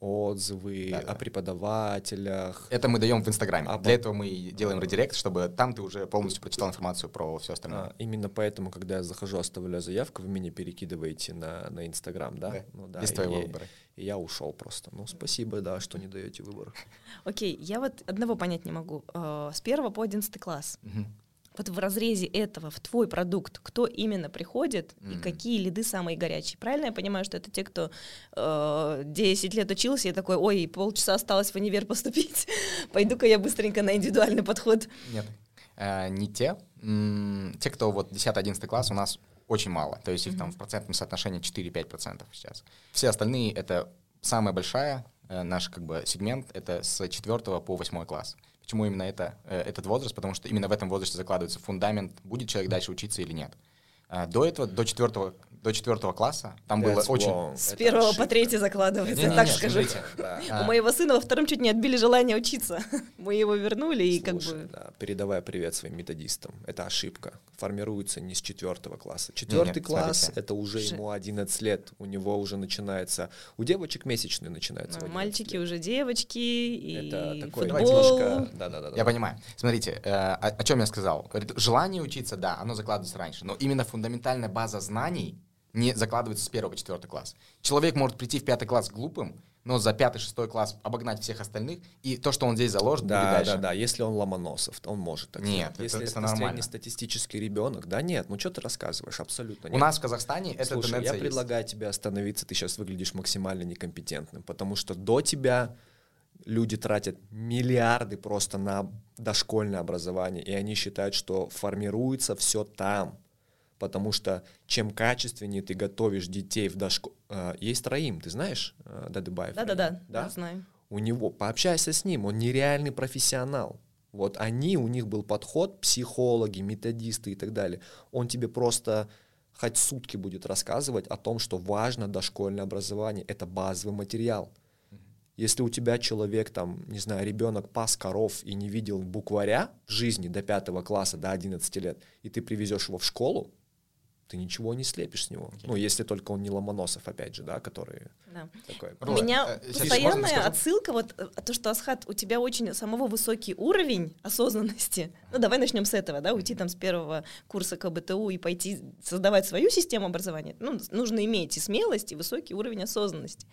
Отзывы Да, да. о преподавателях. Это мы даем в Инстаграме. А, Для этого мы делаем редирект, чтобы там ты уже полностью прочитал информацию про все остальное. А, именно поэтому, когда я захожу, оставляю заявку, вы меня перекидываете на, на Инстаграм, да? Да, Ну да. без и- твоего и- выбора. И я ушел просто. Ну, спасибо, да, что не даете выбор. Окей, я вот одного понять не могу. Э, С первого по одиннадцатый класс. Мгм. Вот в разрезе этого, в твой продукт, кто именно приходит и Мгм. какие лиды самые горячие? Правильно я понимаю, что это те, кто э, 10 лет учился и такой, ой, полчаса осталось в универ поступить, пойду-ка я быстренько на индивидуальный подход. Нет. Э, не те. М, Те, кто вот 10-11 класс, у нас очень мало. То есть их там в процентном соотношении 4-5% сейчас. Все остальные — это самая большая, э, наш как бы сегмент — это с 4 по 8 класс. Почему именно это, э, этот возраст? Потому что именно в этом возрасте закладывается фундамент, будет человек дальше учиться или нет. А До этого, до четвертого, до четвертого класса, там было очень... С первого по третий закладывается, так скажу. смотрите, Да. У моего сына во втором чуть не отбили желание учиться. Мы его вернули и как бы... да, передавая привет своим методистам. Это ошибка. Формируется не с четвертого класса. Четвертый класс смотрите. это уже ему 11 лет. У него уже начинается. У девочек месячные начинаются. в 11 Мальчики лет. уже девочки, и Это футбол. немножко. Да, да, да. Я понимаю. Смотрите, э, о, о чем я сказал. Желание учиться, да, оно закладывается раньше, но именно фундаментальная база знаний не закладывается с первого по четвертый класс. Человек может прийти в пятый класс глупым, но за пятый, шестой класс обогнать всех остальных, и то, что он здесь заложит, будет Да, дальше. да, да. Если он Ломоносов, то он может так Нет, сделать. Если это- это это нормально. среднестатистический ребенок, да нет, ну что ты рассказываешь, абсолютно У нет. нас в Казахстане эта Слушай, тенденция я есть. предлагаю тебе остановиться, ты сейчас выглядишь максимально некомпетентным, потому что до тебя люди тратят миллиарды просто на дошкольное образование, и они считают, что формируется все там, потому что чем качественнее ты готовишь детей в дошко... э, Есть Раим, ты знаешь э, Дадыбаев? Да-да-да, да, знаю. у него, пообщайся с ним, он нереальный профессионал. Вот они, у них был подход, психологи, методисты и так далее. Он тебе просто хоть сутки будет рассказывать о том, что важно дошкольное образование. Это базовый материал. Если у тебя человек, там, не знаю, ребенок пас коров и не видел букваря в жизни до пятого класса, до 11 лет, и ты привезешь его в школу, ты ничего не слепишь с него. Ну, если только он не Ломоносов, опять же, да, который Да. такой... У меня э, постоянная отсылка, вот э, то, что Асхат, у тебя очень самого высокий уровень осознанности. Ну, давай начнем с этого, да, уйти там с первого курса КБТУ и пойти создавать свою систему образования. Ну, нужно иметь и смелость, и высокий уровень осознанности.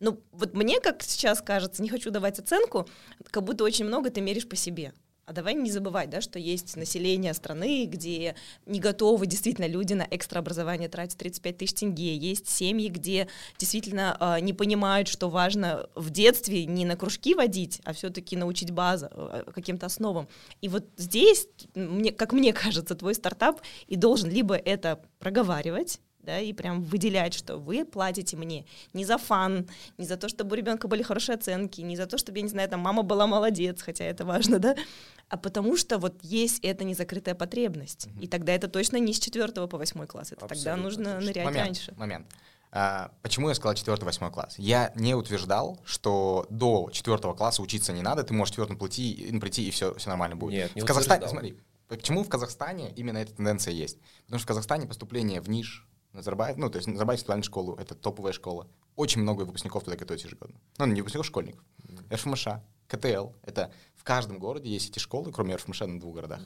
Ну, вот мне, как сейчас кажется, не хочу давать оценку, как будто очень много ты меришь по себе. А давай не забывать, да, что есть население страны, где не готовы действительно люди на экстраобразование тратить 35 тысяч тенге. Есть семьи, где действительно э, не понимают, что важно в детстве не на кружки водить, а все-таки научить базу, э, каким-то основам. И вот здесь, мне, как мне кажется, твой стартап и должен либо это проговаривать, да, и прям выделять, что вы платите мне не за фан, не за то, чтобы у ребенка были хорошие оценки, не за то, чтобы, я не знаю, там мама была молодец, хотя это важно, да, а потому что вот есть эта незакрытая потребность. И тогда это точно не с 4 по 8 класс, это тогда Абсолютно нужно точно. нырять момент, раньше. Момент. А, почему я сказал 4-8 класс? Я не утверждал, что до 4 класса учиться не надо, ты можешь в 4 прийти, и- прийти и все, все нормально будет. Нет, не в Казахстане, смотри, почему в Казахстане именно эта тенденция есть? Потому что в Казахстане поступление в НИШ, Назарбаев, ну, то есть Назарбаев интеллектуальную школу, это топовая школа. Очень много выпускников туда готовится ежегодно. Ну, не выпускников, школьников. РФМШ, КТЛ. Это в каждом городе есть эти школы, кроме РФМШ на двух городах.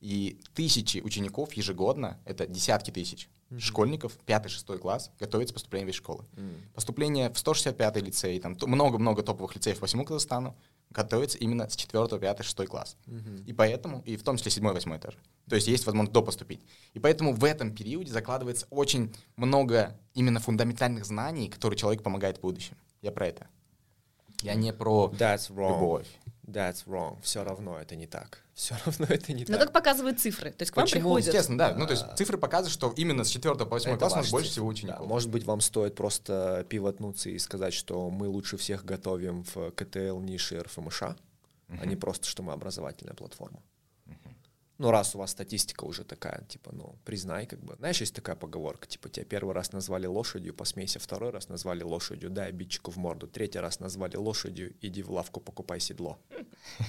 И тысячи учеников ежегодно, это десятки тысяч школьников, 5-6 класс, готовятся к поступлению в школы. Поступление в 165-й лицей, там много-много топовых лицеев по всему Казахстану готовятся именно с 4, 5, 6 класс. И поэтому, и в том числе 7, 8 тоже. То есть есть возможность допоступить. И поэтому в этом периоде закладывается очень много именно фундаментальных знаний, которые человеку помогают в будущем. Я про это. Я не про That's wrong. любовь. That's wrong. Все равно это не так. Все равно это не Но так. так показывают цифры. То есть к вам Почему? приходят... Естественно, да. Ну, то есть цифры показывают, что именно с 4 по 8 Это класс у нас больше всего Да, учеников. Может быть, вам стоит просто пивотнуться и сказать, что мы лучше всех готовим в КТЛ, нише РФМШ, а не просто, что мы образовательная платформа. Ну, раз у вас статистика уже такая, типа, ну, признай, как бы. Знаешь, есть такая поговорка, типа, тебя первый раз назвали лошадью, посмейся, второй раз назвали лошадью, дай обидчику в морду, третий раз назвали лошадью, иди в лавку, покупай седло.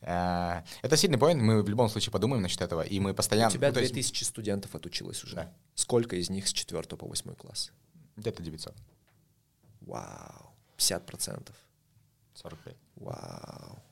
А, Это сильный поинт, мы в любом случае подумаем насчет этого, и мы постоянно... У тебя ну, то есть 2000 студентов отучилось уже. Сколько из них с 4 по 8 класс? Где-то 900, Вау. 50%. 45. Вау.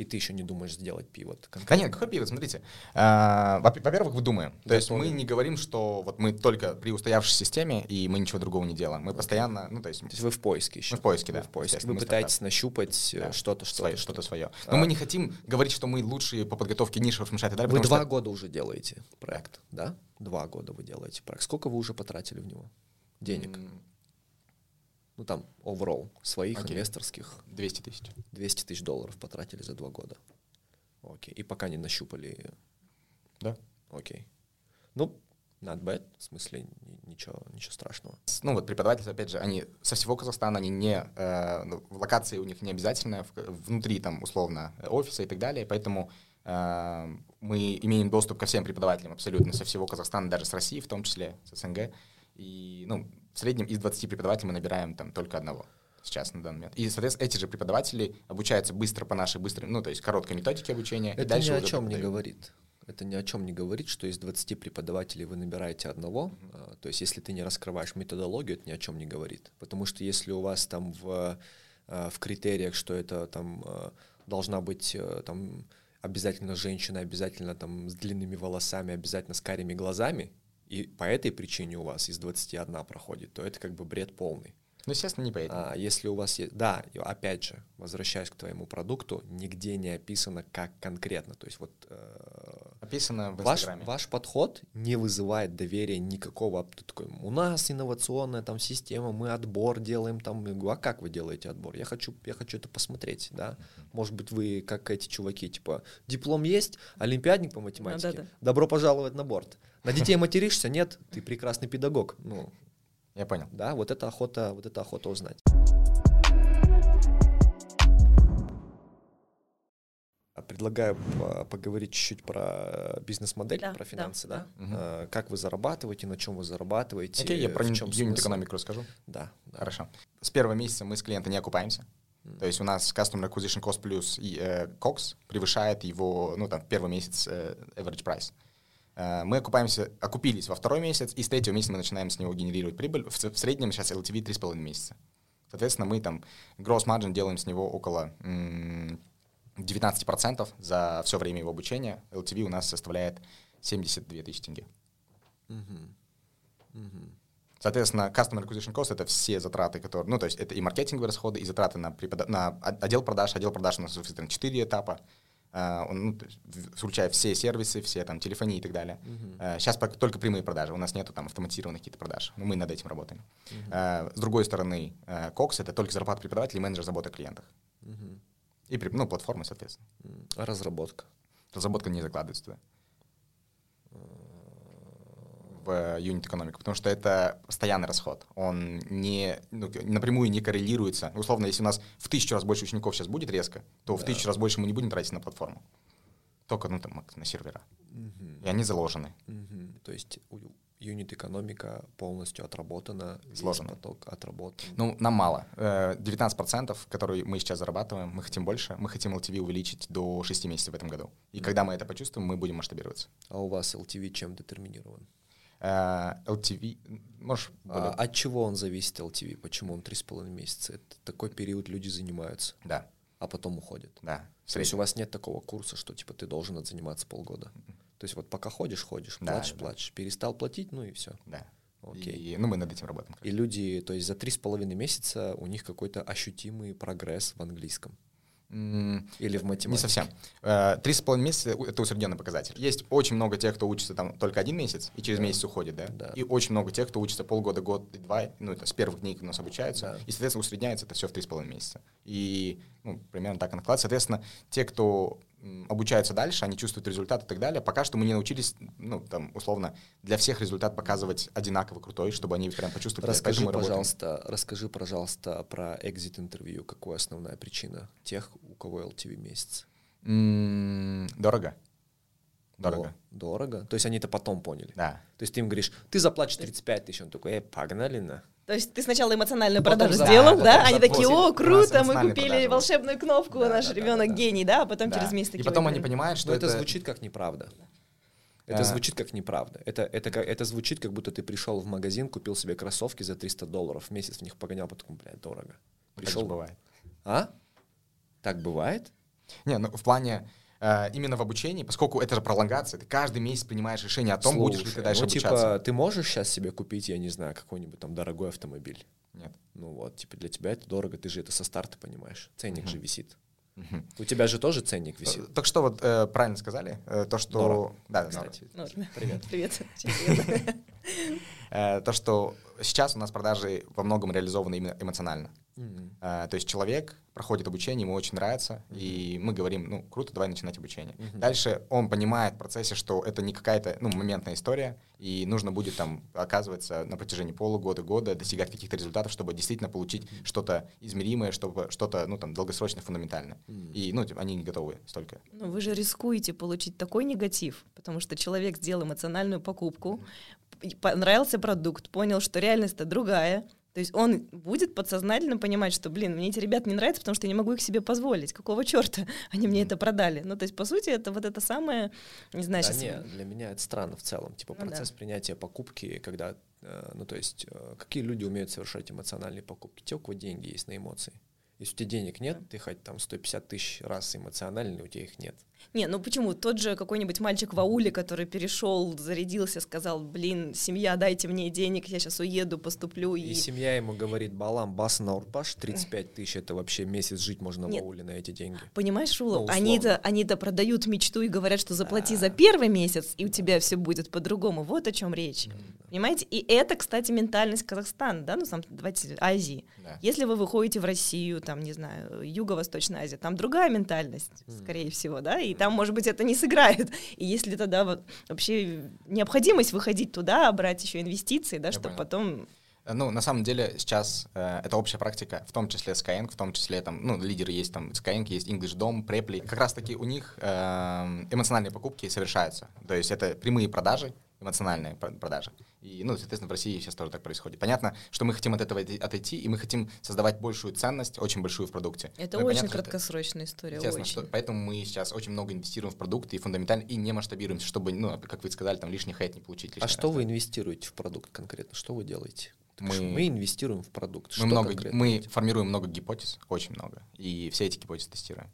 И ты еще не думаешь сделать пивот? Да нет, какой пивот, смотрите. А, во- Во-первых, мы думаем. То есть мы не говорим, что вот мы только при устоявшейся системе, и мы ничего другого не делаем. Мы постоянно, ну, то есть... То есть вы в поиске еще? Мы в поиске, да, Вы в поиске. Вы пытаетесь стартап. нащупать э, Да, что-то, что-то, свое, что-то свое. А. Но мы не хотим говорить, что мы лучшие по подготовке нишевых мешать и так далее, Вы два что- года уже делаете проект, да? Два года вы делаете проект. Сколько вы уже потратили в него? Денег? Ну там, overall, своих Окей. инвесторских 200 тысяч. 200 тысяч долларов потратили за два года. Окей. И пока не нащупали. Да. Окей. Ну, not bad, в смысле, ни- ничего, ничего страшного. Ну вот преподаватели, опять же, они со всего Казахстана, они не, э, ну, локация у них не обязательно, внутри там условно офиса и так далее, поэтому э, мы имеем доступ ко всем преподавателям абсолютно со всего Казахстана, даже с России в том числе, с СНГ. И ну, в среднем из 20 преподавателей мы набираем там только одного сейчас на данный момент. И, соответственно, эти же преподаватели обучаются быстро по нашей быстрой, ну, то есть короткой методике обучения. и Это дальше ни о чем не говорит. Это ни о чем не говорит, что из 20 преподавателей вы набираете одного. А, То есть, если ты не раскрываешь методологию, это ни о чем не говорит. Потому что если у вас там в, а, в критериях, что это там а, должна быть там обязательно женщина, обязательно там с длинными волосами, обязательно с карими глазами, и по этой причине у вас из 21 проходит, то это как бы бред полный. Ну, естественно, не поедем. А если у вас есть... Да, опять же, возвращаясь к твоему продукту, нигде не описано, как конкретно. То есть вот э, Описано в ваш, Инстаграме. ваш подход не вызывает доверия никакого. Ты такой, у нас инновационная там система, мы отбор делаем там. Я говорю, а как вы делаете отбор? Я хочу, я хочу это посмотреть, да. Может быть, вы как эти чуваки, типа, диплом есть, олимпиадник по математике, да-да. добро пожаловать на борт. На детей материшься? Нет, ты прекрасный педагог. Ну, Я понял. да, вот это охота, вот это охота узнать. А Предлагаю по- поговорить чуть-чуть про бизнес-модель, Да, про финансы, да? да. А, Как вы зарабатываете, на чем вы зарабатываете? Окей, я про юнит-экономику расскажу. Да, да. Хорошо. С первого месяца мы с клиента не окупаемся. То есть у нас Customer Acquisition Cost плюс и, э, COX превышает его, ну, там, первый месяц э, average price. Э, мы окупаемся, окупились во второй месяц, и с третьего месяца мы начинаем с него генерировать прибыль. В, в среднем сейчас LTV 3,5 месяца. Соответственно, мы там gross margin делаем с него около м, 19% за все время его обучения. LTV у нас составляет 72 тысячи тенге. Соответственно, Customer Acquisition Cost — это все затраты, которые... Ну, то есть это и маркетинговые расходы, и затраты на, препода- на отдел продаж. Отдел продаж у нас, соответственно, 4 этапа, он, ну, то есть включая все сервисы, все там телефонии и так далее. сейчас только прямые продажи, у нас нету там автоматизированных каких-то продаж, но мы над этим работаем. А, с другой стороны, Cox — это только зарплата преподавателей и менеджер заботы о клиентах. Мгм. И, ну, платформы, соответственно. А разработка? Разработка не закладывается туда. В юнит-экономику, потому что это постоянный расход. Он не, ну, напрямую не коррелируется. Условно, если у нас в тысячу раз больше учеников сейчас будет резко, то в тысячу раз больше мы не будем тратить на платформу. Только ну, там, на сервера. Мгм. И они заложены. Мгм. То есть у- юнит-экономика полностью отработана, весь Сложено. поток отработан. Ну, нам мало. Э, 19%, которые мы сейчас зарабатываем, мы хотим больше. Мы хотим LTV увеличить до 6 месяцев в этом году. И когда мы это почувствуем, мы будем масштабироваться. А у вас LTV чем детерминирован? Э, LTV, можешь А более- от чего он зависит, LTV? Почему он 3,5 месяца? Это такой период люди занимаются. Да. а потом уходят. Да. То есть у вас нет такого курса, что типа ты должен отзаниматься полгода. То есть вот пока ходишь, ходишь, Да, платишь, да. перестал платить, ну и все. Да. Окей. И, ну, мы над этим работаем. И люди, то есть за три с половиной месяца у них какой-то ощутимый прогресс в английском или в математике. Не совсем. Э, Три с половиной месяца — это усредненный показатель. Есть очень много тех, кто учится там только один месяц и через месяц уходит, да? Да. И очень много тех, кто учится полгода, год, и два, ну, это с первых дней, у нас обучаются. Да. И, соответственно, усредняется это все в три с половиной месяца. И, ну, примерно так и накладывается. Соответственно, те, кто обучаются дальше, они чувствуют результат и так далее. Пока что мы не научились, ну, там, условно, для всех результат показывать одинаково крутой, чтобы они прям почувствовали. Расскажи, работаем. пожалуйста, расскажи, пожалуйста, про экзит интервью. Какая основная причина тех, у кого LTV месяц? М, Дорого. Дорого. О, дорого. То есть они это потом поняли. Да. То есть ты им говоришь, ты заплатишь 35 тысяч, он такой, э, погнали на. То есть ты сначала эмоциональную Потом продажу за- сделал, да, да? Они за- такие, о, круто, мы купили продажи. волшебную кнопку, Да, наш да, ребенок да. гений, да? А потом Да. через месяц И такие, потом «Ой, они блин». понимают, что Но это это звучит как неправда. Это А. звучит как неправда. Это, это, это звучит, как будто ты пришел в магазин, купил себе кроссовки за 300 долларов в месяц, в них погонял, потом, блядь, дорого. Так Пришел, же бывает. А? Так бывает? Не, ну в плане именно в обучении, поскольку это же пролонгация, ты каждый месяц принимаешь решение о том, будешь ли ты Слушай, дальше ну, обучаться. типа, ты можешь сейчас себе купить, я не знаю, какой-нибудь там дорогой автомобиль? Нет. Ну вот, типа, для тебя это дорого, ты же это со старта понимаешь. Ценник же висит. У тебя же тоже ценник висит. Э, Только что вот э, правильно сказали, э, то, что... Нора. Да, да, Кстати, Ну, привет. Привет. Привет. Э, то, что сейчас у нас продажи во многом реализованы именно эмоционально. Мгм. Э, То есть человек проходит обучение, ему очень нравится, и мы говорим, ну, круто, давай начинать обучение. Дальше он понимает в процессе, что это не какая-то, ну, моментная история, и нужно будет там, оказывается, на протяжении полугода, года достигать каких-то результатов, чтобы действительно получить что-то измеримое, чтобы что-то, ну, там, долгосрочно, фундаментальное. И, ну, они не готовы столько. Ну, вы же рискуете получить такой негатив, потому что человек сделал эмоциональную покупку, п- понравился продукт, понял, что реальность-то другая. То есть он будет подсознательно понимать, что, блин, мне эти ребята не нравятся, потому что я не могу их себе позволить. Какого черта они мне это продали? Ну, то есть, по сути, это вот это самое, не знаю, Да сейчас... не, для меня это странно в целом. Типа Ну да. процесс принятия покупки, когда, э, ну то есть, э, какие люди умеют совершать эмоциональные покупки? Те, у кого деньги есть на эмоции. Если у тебя денег нет, ты хоть там 150 тысяч раз эмоциональный, у тебя их нет. Не, ну почему? Тот же какой-нибудь мальчик в ауле, который перешел, зарядился, сказал, блин, семья, дайте мне денег, я сейчас уеду, поступлю. И И... семья ему говорит, балам, бас на урпаш, 35 тысяч, это вообще месяц жить можно Нет. в ауле на эти деньги. Понимаешь, Шула, Ну, они-то, они-то продают мечту и говорят, что заплати Да. за первый месяц, и у тебя все будет по-другому. Вот о чем речь. Понимаете? И это, кстати, ментальность Казахстана, да, ну, сам, давайте, Азии. Да. Если вы выходите в Россию, там, не знаю, Юго-Восточная Азия, там другая ментальность, скорее всего, да, и там, может быть, это не сыграет. И если тогда вот вообще необходимость выходить туда, брать еще инвестиции, да, Я чтобы понял. потом... Э, Ну, на самом деле, сейчас э, это общая практика, в том числе Skyeng, в том числе там, ну, лидеры есть там Skyeng, есть English Dom, Preply. Как раз-таки у них э, эмоциональные покупки совершаются. То есть это прямые продажи, эмоциональные пр- продажи. И, ну, соответственно, в России сейчас тоже так происходит. Понятно, что мы хотим от этого отойти- и мы хотим создавать большую ценность, очень большую в продукте. Это Ну, и очень понятно, что краткосрочная история, Естественно, очень. что, поэтому мы сейчас очень много инвестируем в продукты и фундаментально, и не масштабируемся, чтобы, ну, как вы сказали, там лишний хейт не получить. А что раз, вы да. инвестируете в продукт конкретно? Что вы делаете? Мы- мы инвестируем в продукт. Мы, Что много, мы делаете? формируем много гипотез, очень много, и все эти гипотезы тестируем.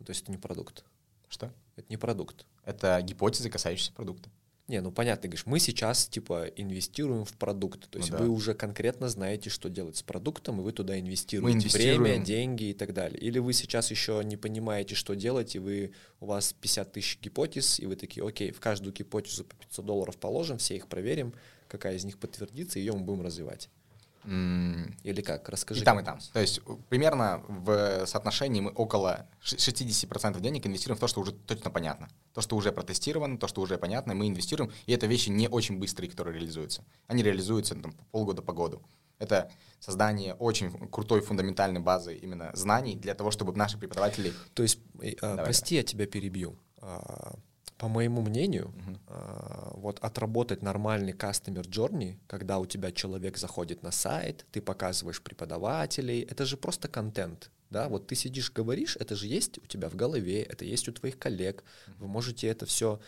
Ну, То есть это не продукт. Что? Это не продукт. Это гипотезы, касающиеся продукта. Не, ну понятно, ты говоришь, мы сейчас типа инвестируем в продукт. То Ну есть да. вы уже конкретно знаете, что делать с продуктом, и вы туда инвестируете инвестируем. время, деньги и так далее. Или вы сейчас еще не понимаете, что делать, и вы у вас 50 тысяч гипотез, и вы такие, окей, в каждую гипотезу по 500 долларов положим, все их проверим, какая из них подтвердится, и ее мы будем развивать. Или как? Расскажи. И там, и там. То есть примерно в соотношении мы около ш- 60% денег инвестируем в то, что уже точно понятно. То, что уже протестировано, то, что уже понятно, мы инвестируем. И это вещи не очень быстрые, которые реализуются. Они реализуются там, полгода по году. Это создание очень крутой фундаментальной базы именно знаний для того, чтобы наши преподаватели... То есть, э, а, Давай, прости, я тебя перебью. А, По моему мнению, а, вот отработать нормальный customer journey, когда у тебя человек заходит на сайт, ты показываешь преподавателей, это же просто контент. Да, вот ты сидишь, говоришь, это же есть у тебя в голове, это есть у твоих коллег. Вы можете это все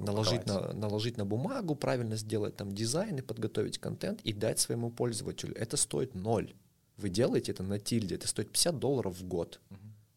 наложить на, наложить на бумагу, правильно сделать там дизайн и подготовить контент и дать своему пользователю. Это стоит ноль. Вы делаете это на тильде, это стоит 50 долларов в год.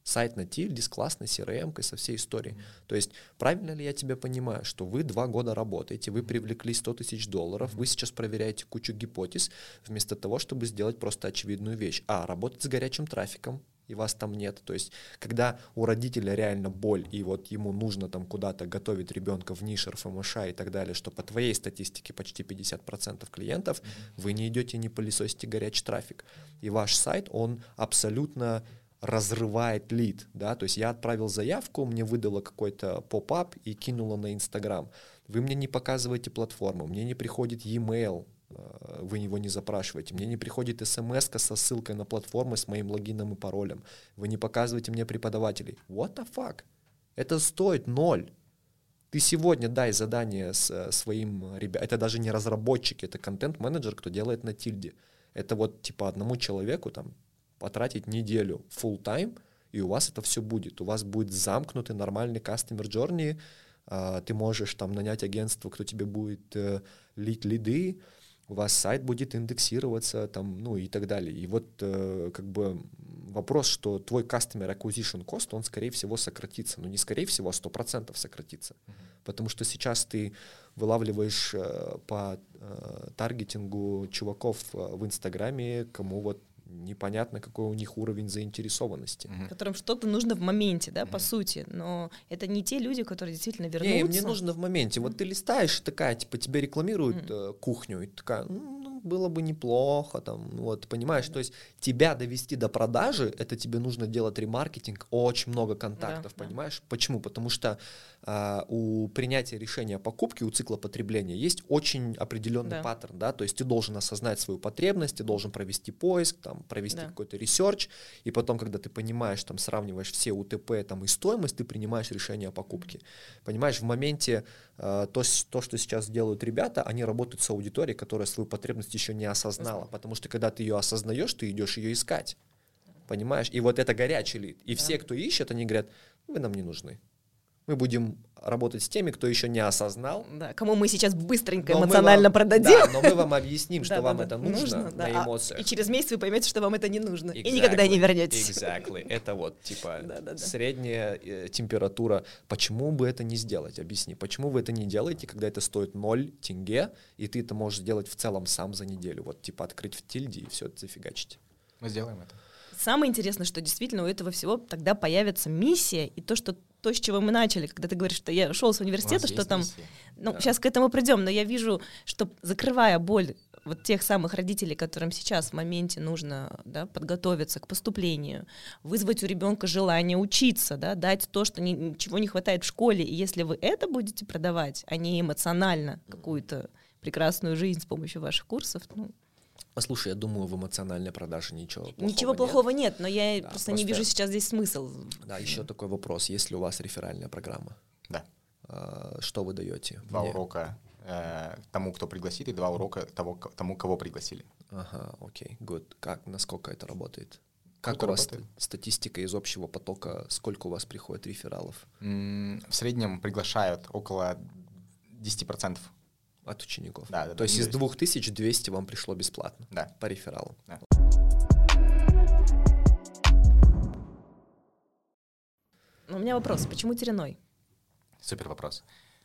Сайт на тильде с классной CRM, со всей историей. То есть правильно ли я тебя понимаю, что вы два года работаете, вы привлекли 100 тысяч долларов, вы сейчас проверяете кучу гипотез, вместо того, чтобы сделать просто очевидную вещь. А, работать с горячим трафиком, и вас там нет. То есть, когда у родителя реально боль, и вот ему нужно там куда-то готовить ребенка в нише РФМШ и так далее, что по твоей статистике почти 50% клиентов, вы не идете, не пылесосите горячий трафик. И ваш сайт, он абсолютно разрывает лид, да, то есть я отправил заявку, мне выдало какой-то поп-ап и кинуло на Инстаграм. Вы мне не показываете платформу, мне не приходит e-mail, э, вы его не запрашиваете, мне не приходит смс со ссылкой на платформу с моим логином и паролем, вы не показываете мне преподавателей. What the fuck? Это стоит ноль. Ты сегодня дай задание с э, своим ребятам, это даже не разработчик, это контент-менеджер, кто делает на тильде. Это вот типа одному человеку там потратить неделю full time, и у вас это все будет. У вас будет замкнутый нормальный customer journey, а, ты можешь там нанять агентство, кто тебе будет э, лить лиды, у вас сайт будет индексироваться, там, ну и так далее. И вот э, как бы вопрос, что твой customer acquisition cost, он, скорее всего, сократится. Ну, не скорее всего, а 100% сократится. Mm-hmm. Потому что сейчас ты вылавливаешь э, по э, таргетингу чуваков в Инстаграме, кому вот непонятно, какой у них уровень заинтересованности. Mm-hmm. Которым что-то нужно в моменте, да, mm-hmm. по сути. Но это не те люди, которые действительно вернутся. Не, им не нужно в моменте. Вот ты листаешь, такая, типа, тебе рекламируют э, кухню, и такая, ну, было бы неплохо, там, вот, понимаешь, то есть тебя довести до продажи, это тебе нужно делать ремаркетинг, очень много контактов, да, понимаешь? Да. Почему? Потому что э, у принятия решения о покупке, у цикла потребления есть очень определенный да. паттерн, да, то есть ты должен осознать свою потребность, ты должен провести поиск, там, провести да. какой-то ресерч, и потом, когда ты понимаешь, там, сравниваешь все УТП там, и стоимость, ты принимаешь решение о покупке. Понимаешь, в моменте то, то, что сейчас делают ребята, они работают с аудиторией, которая свою потребность еще не осознала, потому что когда ты ее осознаешь, ты идешь ее искать. Понимаешь? И вот это горячий лид. И да. все, кто ищет, они говорят, вы нам не нужны мы будем работать с теми, кто еще не осознал. Да, кому мы сейчас быстренько но эмоционально вам, продадим. Да, но мы вам объясним, что вам это нужно, на а, эмоциях. И через месяц вы поймете, что вам это не нужно. И никогда не вернетесь. Exactly. Это вот, типа, средняя э, температура. Почему бы это не сделать? Объясни. Почему вы это не делаете, когда это стоит 0 тенге, и ты это можешь сделать в целом сам за неделю? Вот, типа, открыть в тильде и все это зафигачить. Мы сделаем это. Самое интересное, что действительно у этого всего тогда появится миссия, и то, что то, с чего мы начали, когда ты говоришь, что я шел с университета, что там... Миссия. Ну, да. сейчас к этому придем, но я вижу, что закрывая боль вот тех самых родителей, которым сейчас в моменте нужно да, подготовиться к поступлению, вызвать у ребенка желание учиться, да, дать то, что ни, чего не хватает в школе. И если вы это будете продавать, а не эмоционально какую-то прекрасную жизнь с помощью ваших курсов, ну, Послушай, я думаю, в эмоциональной продаже ничего плохого Ничего плохого нет, нет но я да, просто, просто не вижу сейчас здесь смысл. Да, еще такой вопрос. Есть ли у вас реферальная программа? Да. А, что вы даете? Два Мне? урока э, тому, кто пригласит, и два урока того, тому, кого пригласили. Ага, окей, okay, good. Как, насколько это работает? Как у вас работает? статистика из общего потока, сколько у вас приходит рефералов? в среднем приглашают около 10% от учеников. Да, да, То есть из 2200 вам пришло бесплатно да. по рефералу. Да. У меня вопрос. Почему тереной? Супер вопрос.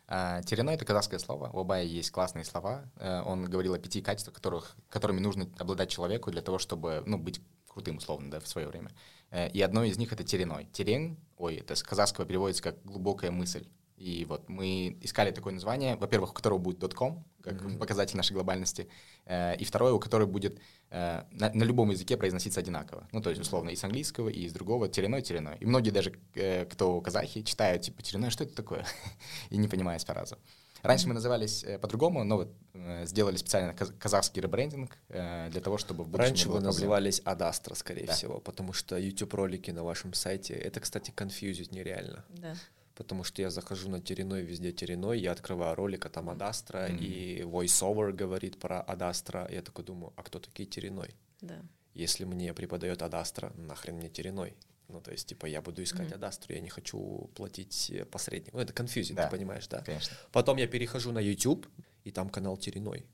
Uh, тереной — это казахское слово. У Абая есть классные слова. Uh, он говорил о пяти качествах, которых, которыми нужно обладать человеку для того, чтобы ну, быть крутым, условно, да, в свое время. Uh, и одно из них — это тереной. Терен, ой, это с казахского переводится как «глубокая мысль». И вот мы искали такое название, во-первых, у которого будет .com, как mm-hmm. показатель нашей глобальности, э, и второе, у которого будет э, на, на любом языке произноситься одинаково. Ну, то есть, условно, и с английского, и из другого, тереной, тереной. И многие даже, э, кто казахи, читают, типа, тереной, что это такое? и не понимая сразу. Раньше мы назывались э, по-другому, но вот э, сделали специально каз- казахский ребрендинг э, для того, чтобы в Раньше вы назывались Адастра, скорее да. всего, потому что YouTube-ролики на вашем сайте, это, кстати, конфьюзить нереально. Да потому что я захожу на Тереной, везде Тереной, я открываю ролик, а там Адастра, mm-hmm. и voiceover говорит про Адастра, я такой думаю, а кто такие Тереной? Да. Если мне преподает Адастра, нахрен мне Тереной? Ну, то есть, типа, я буду искать mm-hmm. Адастру, я не хочу платить посреднику. Ну, это конфьюзинг, да. ты понимаешь, да? Конечно. Потом я перехожу на YouTube, и там канал Тереной.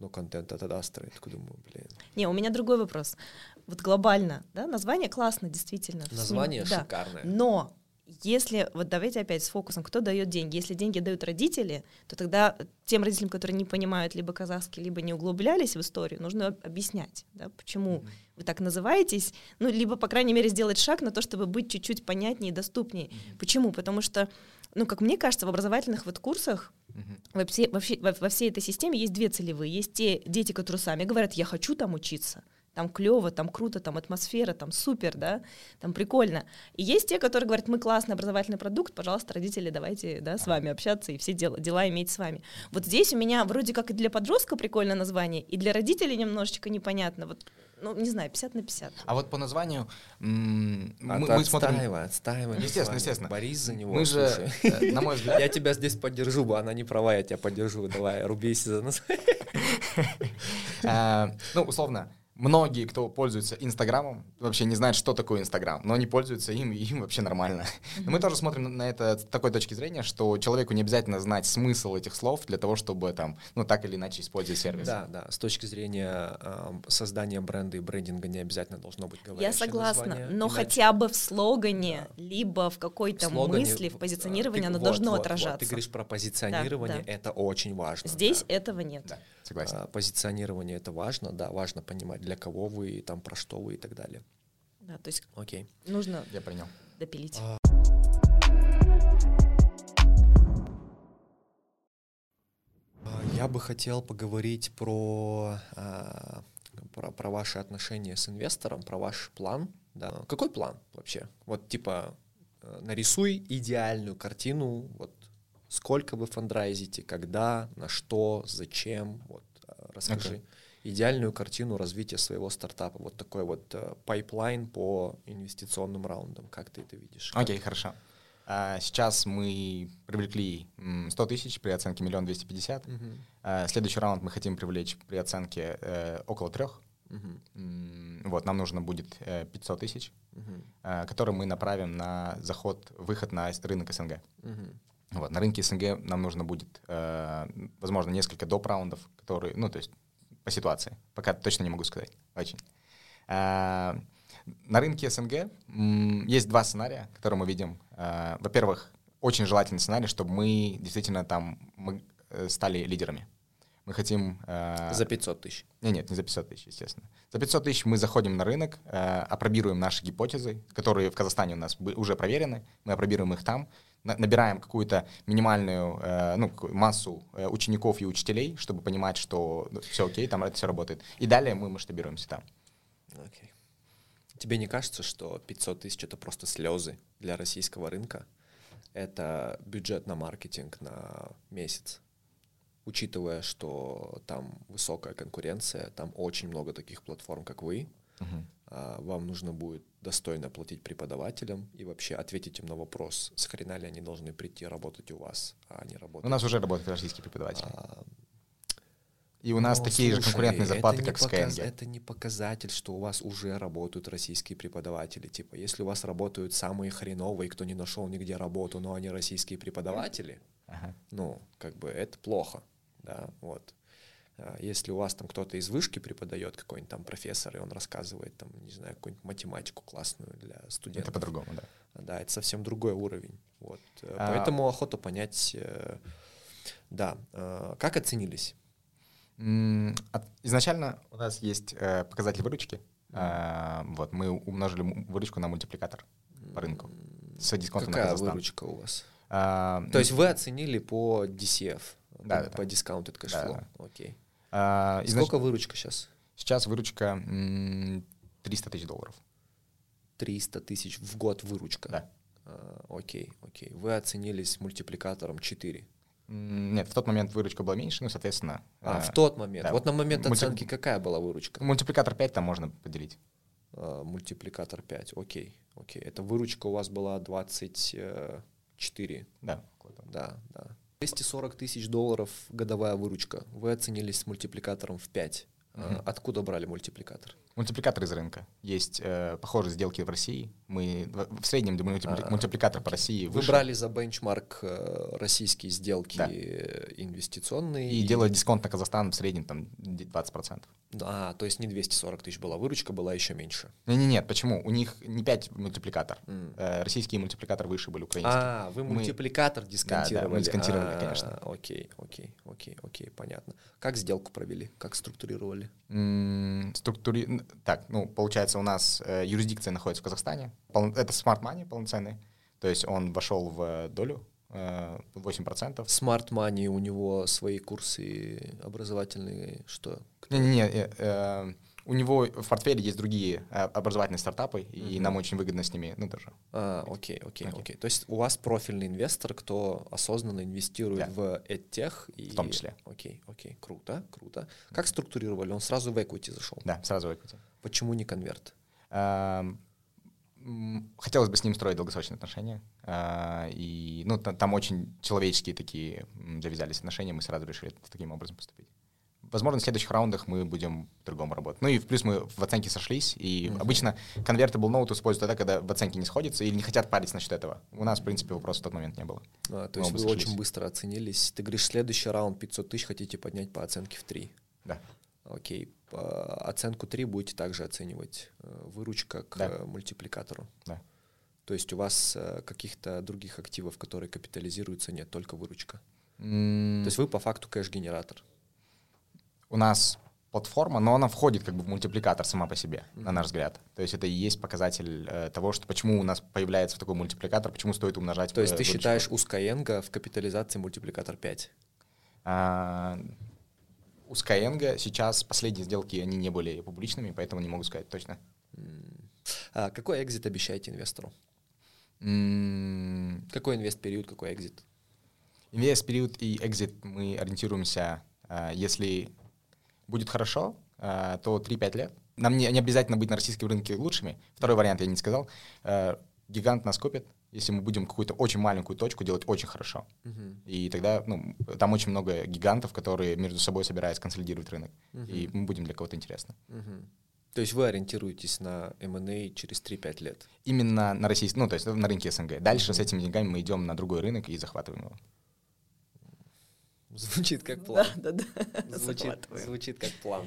но контента тогда строить. Такой думаю, блин. Не, у меня другой вопрос. Вот глобально, да, название классно, действительно. Название да. шикарное. Но если, вот давайте опять с фокусом, кто дает деньги? Если деньги дают родители, то тогда тем родителям, которые не понимают либо казахский, либо не углублялись в историю, нужно об- объяснять, да, почему вы так называетесь, ну, либо, по крайней мере, сделать шаг на то, чтобы быть чуть-чуть понятнее и доступнее. Почему? Потому что, ну, как мне кажется, в образовательных вот курсах во, все- во все- во- во всей этой системе есть две целевые. Есть те дети, которые сами говорят, я хочу там учиться, там клево, там круто, там атмосфера, там супер, да, там прикольно. И есть те, которые говорят, мы классный образовательный продукт, пожалуйста, родители, давайте, да, с вами общаться и все дела, дела иметь с вами. Вот здесь у меня вроде как и для подростка прикольное название, и для родителей немножечко непонятно. Вот, ну, не знаю, 50 на 50. А вот по названию м, А мы, мы смотрим... отстаивай, отстаивай Естественно, естественно. Борись за него, Мы же, э, на мой взгляд, Я тебя здесь поддержу, бы она не права, я тебя поддержу. Давай, рубейся за нас. Э, ну, условно, многие, кто пользуется Инстаграмом, вообще не знают, что такое Инстаграм, но они пользуются им, и им вообще нормально. Но мы тоже смотрим на это с такой точки зрения, что человеку не обязательно знать смысл этих слов для того, чтобы там, ну, так или иначе использовать сервис. Да, да, с точки зрения эм, создания бренда и брендинга не обязательно должно быть говорящее Я согласна, название, но иначе- хотя бы в слогане, либо в какой-то в слогане, мысли, в э, позиционировании ты- оно вот, должно вот, вот, отражаться. Ты говоришь про позиционирование, да. это очень важно. Здесь да. этого нет. Да, согласен. А, Позиционирование это важно, да, важно понимать, для кого вы, там, про что вы и так далее. Да, то есть Окей. нужно Я принял. допилить. А, А, Я бы хотел поговорить про, а, про, про ваши отношения с инвестором, про ваш план. Да. Какой план вообще? Вот типа э, нарисуй идеальную картину, вот сколько вы фандрайзите, когда, на что, зачем, вот э, расскажи. Окей. Идеальную картину развития своего стартапа, вот такой вот э, пайплайн по инвестиционным раундам. Как ты это видишь? Окей, хорошо. А, Сейчас мы привлекли м, 100 тысяч при оценке миллион двести пятьдесят. А, Следующий раунд мы хотим привлечь при оценке э, около трех. М, Вот, нам нужно будет э, 500 тысяч, Мгм. э, которые мы направим на заход, выход на рынок СНГ. Мгм. Вот, на рынке СНГ нам нужно будет, э, возможно, несколько доп. раундов, которые, ну, то есть по ситуации. Пока точно не могу сказать. Очень. А, на рынке СНГ есть два сценария, которые мы видим. А, Во-первых, очень желательный сценарий, чтобы мы действительно там мы, э, стали лидерами. Мы хотим... э, За 500 тысяч. не, нет, не за 500 тысяч, естественно. За 500 тысяч мы заходим на рынок, э, опробируем наши гипотезы, которые в Казахстане у нас уже проверены, мы опробируем их там, набираем какую-то минимальную э, ну, массу э, учеников и учителей, чтобы понимать, что все окей, там это все работает. И далее мы масштабируемся там. Окей. Тебе не кажется, что 500 тысяч это просто слезы для российского рынка? Это бюджет на маркетинг на месяц. Учитывая, что там высокая конкуренция, там очень много таких платформ, как вы, а, вам нужно будет достойно платить преподавателям и вообще ответить им на вопрос, с хрена ли они должны прийти работать у вас, а не работать. У нас уже работают российские преподаватели. А, И у нас Ну, такие же слушай, конкурентные это зарплаты, как в показ-. Это не показатель, что у вас уже работают российские преподаватели. Типа, если у вас работают самые хреновые, кто не нашел нигде работу, но они российские преподаватели, Ага. ну, как бы это плохо, да, вот. А Если у вас там кто-то из вышки преподает, какой-нибудь там профессор, и он рассказывает там, не знаю, какую-нибудь математику классную для Это студентов. по-другому, да. Да, это совсем другой уровень. Вот. э, А- Поэтому охота понять, э, да, э, как оценились? Изначально у нас есть показатель выручки. А, Вот, мы умножили выручку на мультипликатор по рынку с дисконтом на Какая Казахстан. выручка у вас? А, То есть вы оценили по DCF, Да, по, да, да. discounted cash flow. Окей. А, изнач- Сколько выручка сейчас? Сейчас выручка м, 300 тысяч долларов. 300 тысяч в год выручка. Да. А, окей, окей. Вы оценились мультипликатором 4. М, Нет, в тот момент выручка была меньше, ну, соответственно... А, э, в тот момент. да. Вот на момент Мульти- оценки какая была выручка? Мультипликатор 5 там можно поделить. А, мультипликатор 5. Окей, окей. Это выручка у вас была 24. Да. около того. Да, да. 240 тысяч долларов годовая выручка. Вы оценились с мультипликатором в 5. А, Откуда брали мультипликатор? Мультипликатор из рынка. Есть э, похожие сделки в России. Мы в, среднем мультипли- мультипликатор по России Вы выше. брали за бенчмарк э, российские сделки Да. инвестиционные. И делают дисконт на Казахстан в среднем там 20%. А, то есть не 240 тысяч была выручка, была еще меньше. Не, не, нет, почему? У них не 5 мультипликатор. Э, российские мультипликаторы выше были украинские. А, вы Мы- мультипликатор дисконтировали. Да, да, мы дисконтировали, А, конечно. Окей, окей, окей, окей, понятно. Как сделку провели? Как структурировали? М, Структури... Так, ну, получается, у нас э, юрисдикция находится в Казахстане. Пол- Это смарт money полноценный. То есть он вошел в долю э, 8%. Smart Money, у него свои курсы образовательные, что? Не-не-не, э, э, у него в портфеле есть другие э, образовательные стартапы, и Мгм. нам очень выгодно с ними, ну, даже. А, окей, окей, Окей. окей. То есть у вас профильный инвестор, кто осознанно инвестирует Да. в EdTech. И... В том числе. Окей, окей, круто, круто. Как структурировали? Он сразу в equity зашел. Да, сразу equity. Почему не конверт? Эм, Хотелось бы с ним строить долгосрочные отношения. а, И, ну, та- там очень человеческие такие завязались отношения, мы сразу решили таким образом поступить. Возможно, в следующих раундах мы будем по-другому работать. Ну и в плюс мы в оценке сошлись, и Мгм. обычно convertible note используют тогда, когда в оценке не сходится или не хотят париться насчет этого. У нас, в принципе, вопроса в тот момент не было. А, то есть вы сошлись. очень быстро оценились. Ты говоришь, следующий раунд 500 тысяч хотите поднять по оценке в 3. Да. Окей. По оценку 3 будете также оценивать э, выручка к Да. мультипликатору. Да. То есть у вас э, каких-то других активов, которые капитализируются, нет, только выручка. М, То есть вы по факту кэш-генератор. У нас платформа, но она входит как бы в мультипликатор сама по себе, на наш взгляд. То есть это и есть показатель э, того, что почему у нас появляется такой мультипликатор, почему стоит умножать. То есть э, ты считаешь у Skyeng в капитализации мультипликатор 5? А, у Skyeng сейчас последние сделки, они не были публичными, поэтому не могу сказать точно. А какой экзит обещаете инвестору? М, Какой инвест-период, какой экзит? Инвест период и экзит мы ориентируемся, а, если будет хорошо, а, то 3-5 лет. Нам не, не обязательно быть на российском рынке лучшими. Второй вариант я не сказал. А, Гигант нас купит, если мы будем какую-то очень маленькую точку делать очень хорошо. И тогда ну, там очень много гигантов, которые между собой собираются консолидировать рынок. И мы будем для кого-то интересны. Мгм. То есть вы ориентируетесь на M&A через 3-5 лет? Именно на российском, ну, то есть на рынке СНГ. Дальше с этими деньгами мы идем на другой рынок и захватываем его. Звучит как план. Да, да, да. Звучит, звучит как план.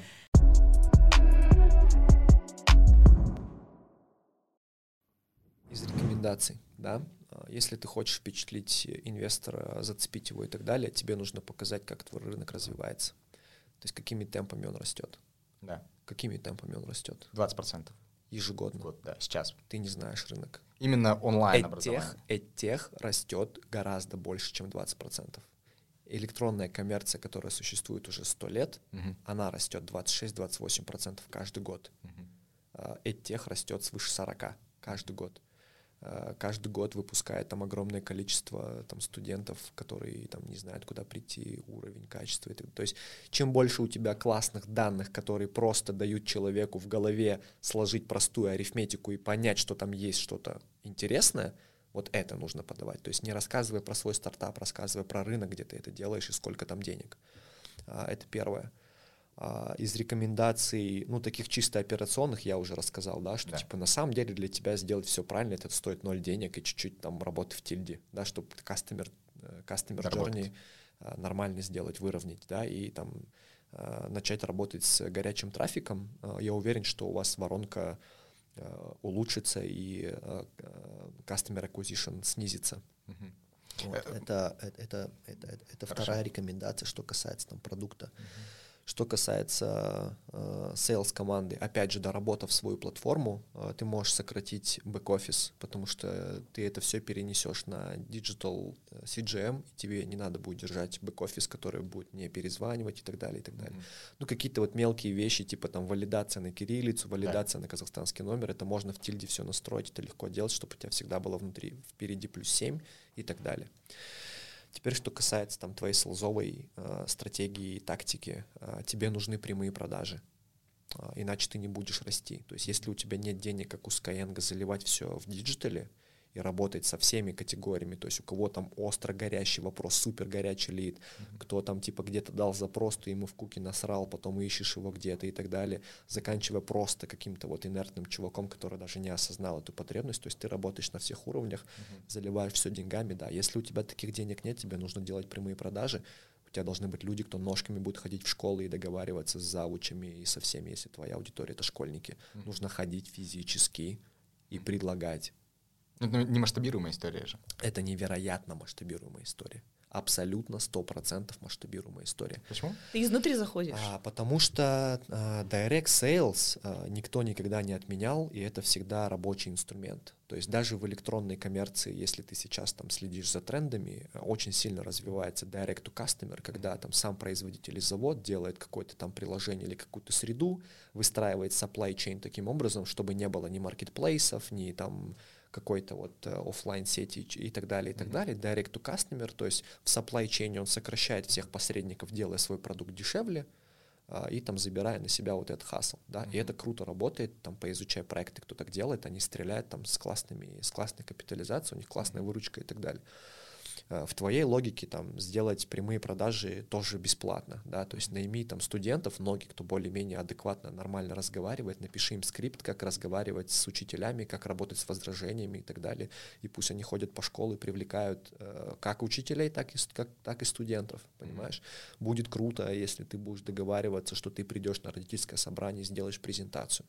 Из рекомендаций, да, а, если ты хочешь впечатлить инвестора, зацепить его и так далее, тебе нужно показать, как твой рынок развивается. То есть какими темпами он растет. Да, Какими темпами он растет 20% ежегодно. год, да, сейчас. Ты не знаешь рынок. Именно онлайн Эдтех, образование. эдтех растет гораздо больше, чем 20%. Электронная коммерция, которая существует уже 100 лет, Мгм, она растет 26-28% каждый год. мгм. А, Эдтех растет свыше 40 каждый год. А, Каждый год выпускает там огромное количество там, студентов, которые там не знают, куда прийти, уровень, качество. и так- То есть чем больше у тебя классных данных, которые просто дают человеку в голове сложить простую арифметику и понять, что там есть что-то интересное, вот это нужно подавать. То есть не рассказывая про свой стартап, рассказывая про рынок, где ты это делаешь и сколько там денег. А, Это первое. А, Из рекомендаций, ну, таких чисто операционных я уже рассказал, да, что, Да. типа, на самом деле для тебя сделать все правильно, это стоит ноль денег и чуть-чуть там работы в тильде, да, чтобы customer, э, customer journey нормально сделать, выровнять, да, и там а, начать работать с горячим трафиком. А, Я уверен, что у вас воронка улучшится и а, customer acquisition снизится. Мгм. Вот, Э, это, это, это, это, это- Хорошо. вторая рекомендация, что касается там продукта. Что касается э, sales команды, опять же, доработав свою платформу, э, ты можешь сократить бэк-офис, потому что ты это все перенесешь на digital э, CJM, и тебе не надо будет держать бэк-офис, который будет не перезванивать и так далее, и так далее. Мгм. Ну, какие-то вот мелкие вещи, типа там валидация на кириллицу, валидация на казахстанский номер, это можно в тильде все настроить, это легко делать, чтобы у тебя всегда было внутри, впереди плюс 7 и так далее. Теперь, что касается там твоей sales овой э, стратегии и тактики, э, тебе нужны прямые продажи, э, иначе ты не будешь расти. То есть, если у тебя нет денег, как у Skyeng, заливать все в диджитале, и работать со всеми категориями, то есть у кого там остро горящий вопрос, супер горячий лид, mm-hmm. кто там типа где-то дал запрос, ты ему в куки насрал, потом ищешь его где-то и так далее, заканчивая просто каким-то вот инертным чуваком, который даже не осознал эту потребность, то есть ты работаешь на всех уровнях, mm-hmm. заливаешь все деньгами, да, если у тебя таких денег нет, тебе нужно делать прямые продажи, у тебя должны быть люди, кто ножками будет ходить в школы и договариваться с завучами и со всеми, если твоя аудитория это школьники. Mm-hmm. Нужно ходить физически и предлагать это не масштабируемая история же. Это невероятно масштабируемая история. Абсолютно сто процентов масштабируемая история. Почему? Ты изнутри заходишь. А, потому что а, direct sales а, никто никогда не отменял, и это всегда рабочий инструмент. То есть даже в электронной коммерции, если ты сейчас там следишь за трендами, очень сильно развивается direct to customer, когда там сам производитель или завод делает какое-то там приложение или какую-то среду, выстраивает supply chain таким образом, чтобы не было ни маркетплейсов, ни там какой-то вот э, офлайн сети и так далее, и так mm-hmm. далее, direct to customer, то есть в supply chain он сокращает всех посредников, делая свой продукт дешевле, а, и там забирая на себя вот этот хасл, да, mm-hmm. и это круто работает, там поизучая проекты, кто так делает, они стреляют там с классными, с классной капитализацией, у них классная выручка и так далее. Э, в твоей логике там сделать прямые продажи тоже бесплатно, да, то есть найми там студентов, многие, кто более-менее адекватно, нормально разговаривает, напиши им скрипт, как разговаривать с учителями, как работать с возражениями и так далее, и пусть они ходят по школе, привлекают э, как учителей, так и, как, так и студентов, понимаешь? Mm-hmm. Будет круто, если ты будешь договариваться, что ты придешь на родительское собрание и сделаешь презентацию.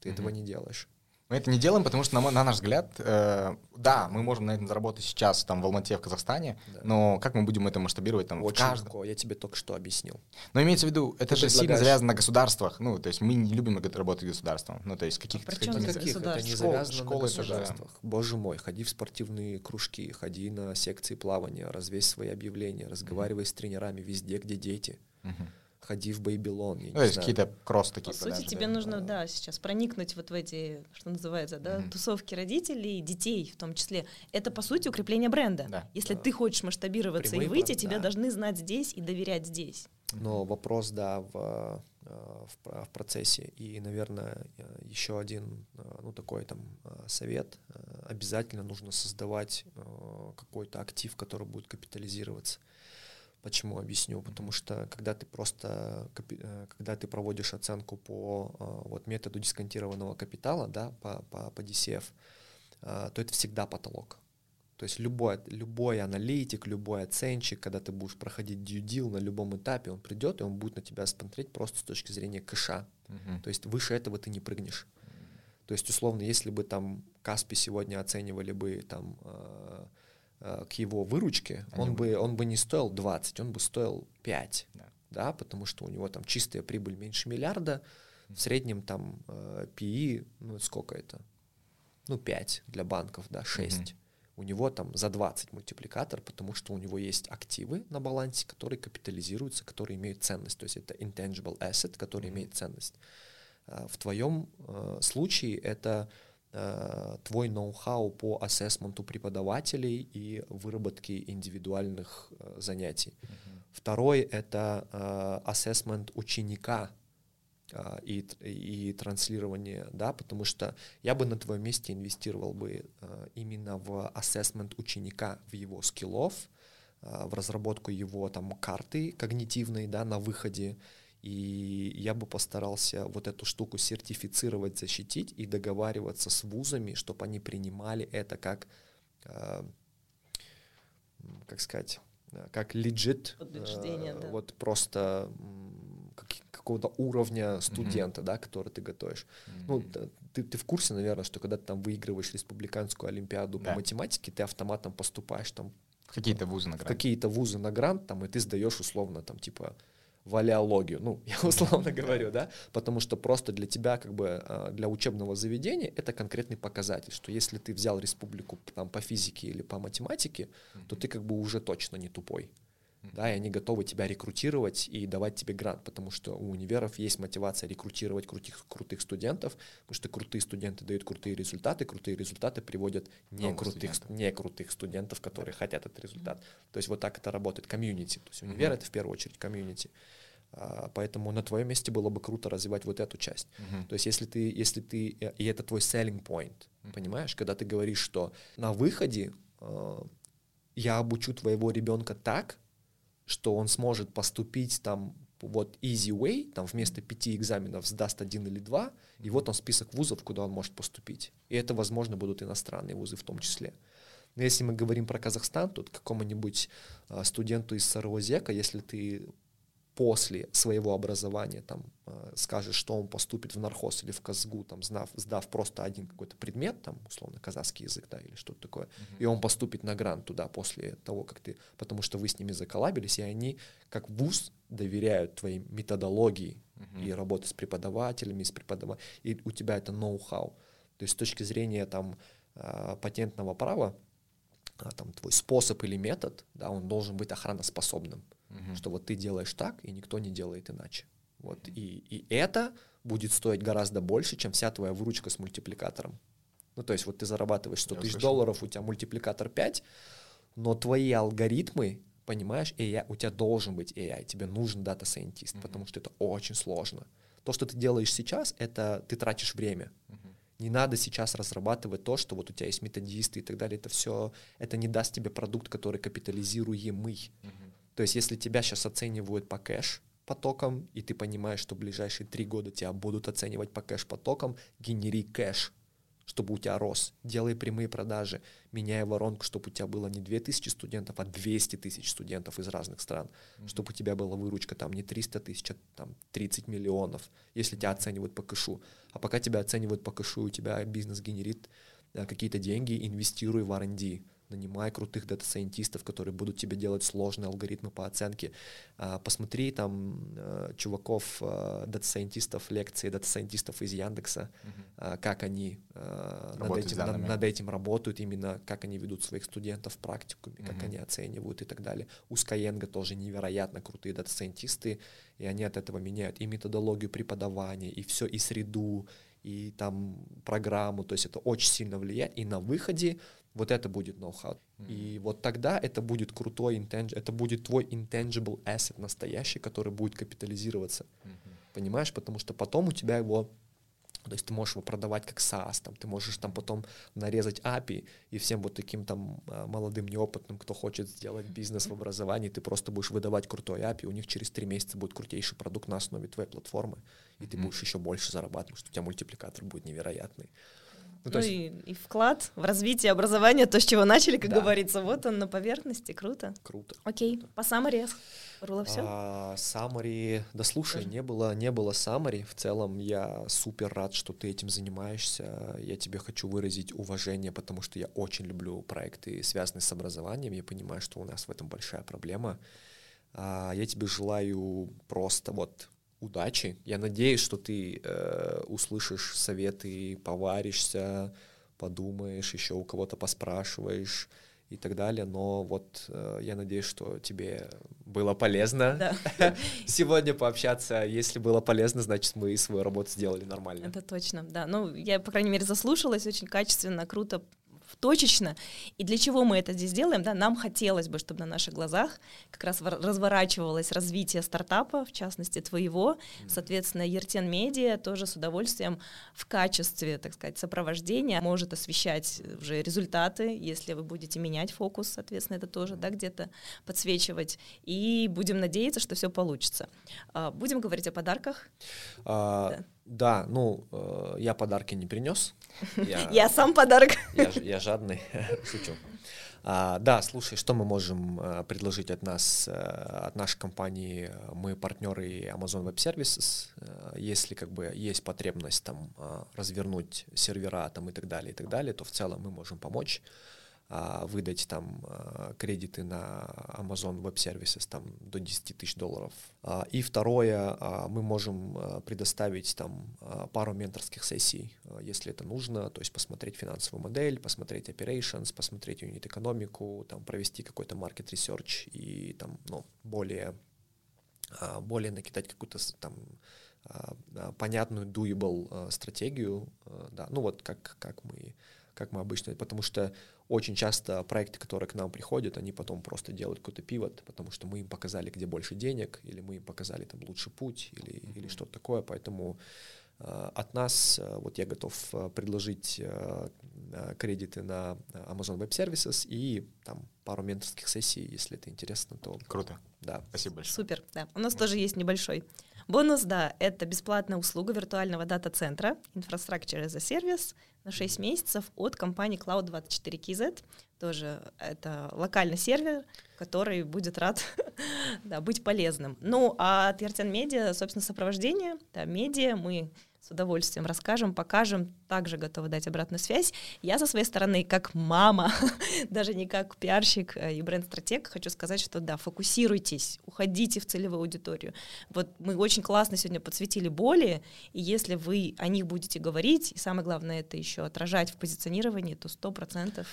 Ты mm-hmm. этого не делаешь. Мы это не делаем, потому что, на, на наш взгляд, э, да, мы можем на этом заработать сейчас там в Алмате, в Казахстане, да. но как мы будем это масштабировать там Очень в каждом? легко, я тебе только что объяснил. Но имеется в виду, это Ты же сильно завязано на государствах, ну, то есть мы не любим работать государством, ну, то есть каких-то... А каких, каких? Это не Школ, завязано школы на государствах. Да. Боже мой, ходи в спортивные кружки, ходи на секции плавания, развесь свои объявления, разговаривай mm-hmm. с тренерами везде, где дети. Mm-hmm ходи в Бэйбилон. Ну, есть какие-то кросс такие По сути, тебе да? нужно, да, сейчас проникнуть вот в эти, что называется, да, mm-hmm. тусовки родителей, детей в том числе. Это, по сути, укрепление бренда. Да. Если да. ты хочешь масштабироваться и выйти, тебя да. должны знать здесь и доверять здесь. Но вопрос, да, в, э, в, в процессе. И, наверное, еще один, э, ну, такой там э, совет. Обязательно нужно создавать какой-то актив, который будет капитализироваться. Почему объясню? Потому что когда ты просто, э, когда ты проводишь оценку по э, вот методу дисконтированного капитала, да, по, по, по DCF, э, то это всегда потолок. То есть любой, любой аналитик, любой оценщик, когда ты будешь проходить deal на любом этапе, он придет и он будет на тебя смотреть просто с точки зрения кэша. Uh-huh. То есть выше этого ты не прыгнешь. Uh-huh. То есть, условно, если бы там Каспи сегодня оценивали бы там к его выручке, он бы, он бы не стоил 20, он бы стоил 5, да. да, потому что у него там чистая прибыль меньше миллиарда, в среднем там э, PE, ну сколько это? Ну 5 для банков, да, 6. Mm-hmm. У него там за 20 мультипликатор, потому что у него есть активы на балансе, которые капитализируются, которые имеют ценность. То есть это intangible asset, который mm-hmm. имеет ценность. Э, в твоем случае это Э, твой ноу-хау по ассессменту преподавателей и выработке индивидуальных э, занятий. Uh-huh. Второй — это э, ассессмент ученика э, и, и транслирование, да, потому что я бы на твоем месте инвестировал бы э, именно в ассессмент ученика, в его скиллов, э, в разработку его там карты когнитивной, да, на выходе, и я бы постарался вот эту штуку сертифицировать, защитить и договариваться с вузами, чтобы они принимали это как, э, как сказать, как legit, э, да. вот просто как, какого-то уровня студента, mm-hmm. да, который ты готовишь. Mm-hmm. Ну, ты, ты в курсе, наверное, что когда ты там выигрываешь республиканскую олимпиаду да. по математике, ты автоматом поступаешь там какие-то вузы на грант. Какие-то вузы на грант, там, и ты сдаешь условно там типа валеологию, ну, я условно говорю, да, потому что просто для тебя, как бы, а, для учебного заведения это конкретный показатель, что если ты взял республику там по физике или по математике, то ты как бы уже точно не тупой, да, и они готовы тебя рекрутировать и давать тебе грант, потому что у универов есть мотивация рекрутировать крутых, крутых студентов, потому что крутые студенты дают крутые результаты, крутые результаты приводят не, крутых, студентов. не крутых студентов, которые хотят этот результат. То есть вот так это работает, комьюнити. То есть универ mm-hmm. это в первую очередь комьюнити. А, поэтому на твоем месте было бы круто развивать вот эту часть. Uh-huh. То есть если ты, если ты, и это твой selling point, Понимаешь, когда ты говоришь, что на выходе э, я обучу твоего ребенка так, что он сможет поступить там вот easy way, там вместо пяти экзаменов сдаст один или два, и вот он список вузов, куда он может поступить. И это, возможно, будут иностранные вузы в том числе. Но если мы говорим про Казахстан, то какому-нибудь э, студенту из Сарвозека, если ты после своего образования там э, скажет, что он поступит в нархоз или в казгу, там, сдав, сдав просто один какой-то предмет, там, условно, казахский язык, да, или что-то такое, uh-huh. и он поступит на грант туда после того, как ты, потому что вы с ними заколабились, и они, как вуз, доверяют твоей методологии uh-huh. и работы с преподавателями, с преподавателями, и у тебя это ноу-хау. То есть с точки зрения там э, патентного права, а, там твой способ или метод, да, он должен быть охраноспособным угу. что вот ты делаешь так, и никто не делает иначе. Вот, и, и это будет стоить гораздо больше, чем вся твоя выручка с мультипликатором. Ну, то есть вот ты зарабатываешь 100 тысяч долларов, у тебя мультипликатор 5, но твои алгоритмы, понимаешь, AI, у тебя должен быть AI, тебе нужен дата-сайентист, mm-hmm. потому что это очень сложно. То, что ты делаешь сейчас, это ты тратишь время. Mm-hmm. Не надо сейчас разрабатывать то, что вот у тебя есть методисты и так далее. Это все, это не даст тебе продукт, который капитализируемый. Mm-hmm. То есть если тебя сейчас оценивают по cash потокам, и ты понимаешь, что в ближайшие три года тебя будут оценивать по cash потокам, генери cash, чтобы у тебя рос. Делай прямые продажи, меняй воронку, чтобы у тебя было не 2000 студентов, а 200 тысяч студентов из разных стран, mm-hmm. чтобы у тебя была выручка там не 300 тысяч, а там 30 миллионов, если тебя оценивают по кэшу. А пока тебя оценивают по кэшу, у тебя бизнес генерит э, какие-то деньги, инвестируй в R&D, нанимай крутых дата-сайентистов, которые будут тебе делать сложные алгоритмы по оценке. А, посмотри там э, чуваков, э, дата-сайентистов, лекции дата-сайентистов из Яндекса, угу. как они э, над этим, над, над этим работают, именно как они ведут своих студентов в практику, угу. как они оценивают и так далее. У Skyeng тоже невероятно крутые дата-сайентисты, и они от этого меняют и методологию преподавания, и все, и среду, и там программу, то есть это очень сильно влияет, и на выходе вот это будет ноу-хау. Mm-hmm. И вот тогда это будет крутой, intang- это будет твой intangible asset настоящий, который будет капитализироваться. Mm-hmm. Понимаешь? Потому что потом у тебя его то есть ты можешь его продавать как SaaS, там, ты можешь там потом нарезать API, и всем вот таким там а, молодым, неопытным, кто хочет сделать бизнес в образовании, ты просто будешь выдавать крутой API, у них через три месяца будет крутейший продукт на основе твоей платформы, и ты mm-hmm. будешь еще больше зарабатывать, потому что у тебя мультипликатор будет невероятный. Ну, ну есть... и, и вклад в развитие образования, то, с чего начали, как да. говорится, вот он на поверхности, круто. Круто. Окей, круто. по саммари было все? А, саммари, да слушай, не было, не было саммари. В целом я супер рад, что ты этим занимаешься. Я тебе хочу выразить уважение, потому что я очень люблю проекты, связанные с образованием. Я понимаю, что у нас в этом большая проблема. А, я тебе желаю просто вот удачи. Я надеюсь, что ты э, услышишь советы, поваришься, подумаешь, еще у кого-то поспрашиваешь и так далее. Но вот э, я надеюсь, что тебе было полезно да. сегодня пообщаться. Если было полезно, значит, мы свою работу сделали нормально. Это точно, да. Ну, я, по крайней мере, заслушалась очень качественно, круто точечно. И для чего мы это здесь делаем? Да, нам хотелось бы, чтобы на наших глазах как раз разворачивалось развитие стартапа, в частности твоего. Соответственно, Ертен Медиа тоже с удовольствием в качестве, так сказать, сопровождения может освещать уже результаты, если вы будете менять фокус, соответственно, это тоже да, где-то подсвечивать. И будем надеяться, что все получится. А, будем говорить о подарках. А, да. Да, ну, э, я подарки не принес. Я, я сам подарок. Я, я жадный, шучу. А, да, слушай, что мы можем э, предложить от нас, э, от нашей компании? Мы партнеры Amazon Web Services. Э, если как бы есть потребность там э, развернуть сервера там и так далее, и так далее, то в целом мы можем помочь. А, выдать там а, кредиты на Amazon Web Services там до 10 тысяч долларов. А, и второе, мы можем предоставить там пару менторских сессий, если это нужно, то есть посмотреть финансовую модель, посмотреть operations, посмотреть юнит экономику, там провести какой-то market research и там, ну, более, более накидать какую-то там понятную doable стратегию, да, ну вот как, как мы как мы обычно, потому что очень часто проекты, которые к нам приходят, они потом просто делают какой-то пивот, потому что мы им показали, где больше денег, или мы им показали там лучший путь, или, mm-hmm. или что-то такое, поэтому э, от нас, э, вот я готов э, предложить кредиты на Amazon Web Services и там пару менторских сессий, если это интересно, то... Круто. Да. Спасибо большое. Супер, да. У нас тоже есть небольшой бонус, да, это бесплатная услуга виртуального дата-центра Infrastructure as a Service на 6 месяцев от компании Cloud24KZ. Тоже это локальный сервер, который будет рад да, быть полезным. Ну, а от Яртен Медиа, собственно, сопровождение, да, медиа, мы с удовольствием расскажем, покажем, также готовы дать обратную связь. Я со своей стороны, как мама, даже не как пиарщик э, и бренд-стратег, хочу сказать, что да, фокусируйтесь, уходите в целевую аудиторию. Вот мы очень классно сегодня подсветили боли, и если вы о них будете говорить, и самое главное это еще отражать в позиционировании, то сто процентов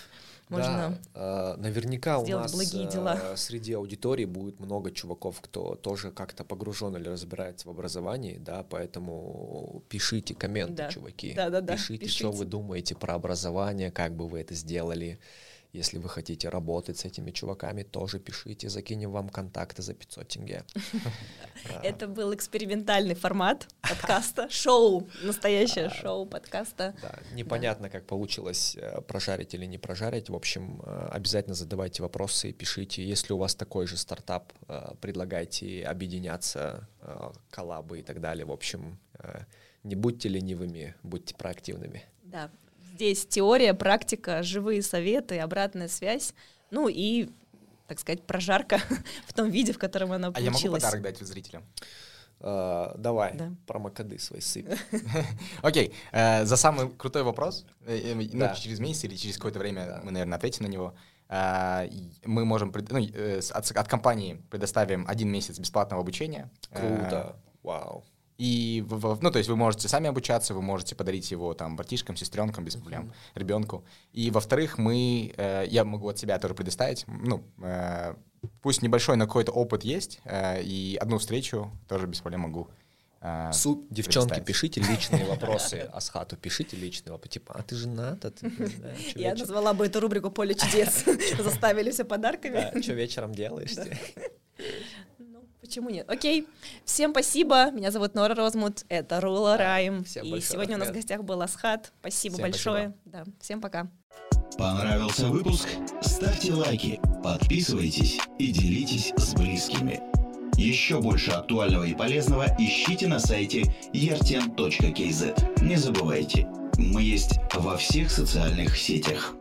можно да, э, наверняка у нас благие дела. Э, среди аудитории будет много чуваков, кто тоже как-то погружен или разбирается в образовании, да, поэтому пишите комменты, Да. чуваки. Да, да, да, Пишите, пишите. что вы думаете про образование, как бы вы это сделали. Если вы хотите работать с этими чуваками, тоже пишите, закинем вам контакты за 500 тенге. Это был экспериментальный формат подкаста, шоу, настоящее шоу подкаста. Непонятно, как получилось э, прожарить или не прожарить. В общем, э, обязательно задавайте вопросы, пишите. Если у вас такой же стартап, э, предлагайте объединяться, коллабы и так далее. В общем, не будьте ленивыми, будьте проактивными. Да, здесь теория, практика, живые советы, обратная связь, ну и, так сказать, прожарка в том виде, в котором она А я могу получилась. подарок дать зрителям? Э, Давай, Да. промокоды свои сыпь. Окей, э, за самый крутой вопрос, э, э, ну, Да. через месяц или через какое-то время Да. мы, наверное, ответим на него. А, Мы можем, ну, от, от компании предоставим один месяц бесплатного обучения. Круто, вау. И, в- в- ну, то есть вы можете сами обучаться, вы можете подарить его там братишкам, сестренкам без проблем, ребенку. И, во-вторых, мы, э, я могу от себя тоже предоставить, ну, э, пусть небольшой, но какой-то опыт есть, э, и одну встречу тоже без проблем могу э, Суп, девчонки, пишите личные вопросы Асхату, пишите личные вопросы. Типа, а ты женат? А ты, да, Я вечер- назвала бы эту рубрику «Поле чудес». Заставили все подарками. Да, что вечером делаешь? Почему нет? Окей. Всем спасибо. Меня зовут Нора Розмут. Это Рула Райм. всем И сегодня у нас в привет. гостях был Асхат. Спасибо Всем большое. Да, всем пока. Понравился выпуск? Ставьте лайки, подписывайтесь и делитесь с близкими. Еще больше актуального и полезного ищите на сайте erten.kz. Не забывайте, мы есть во всех социальных сетях.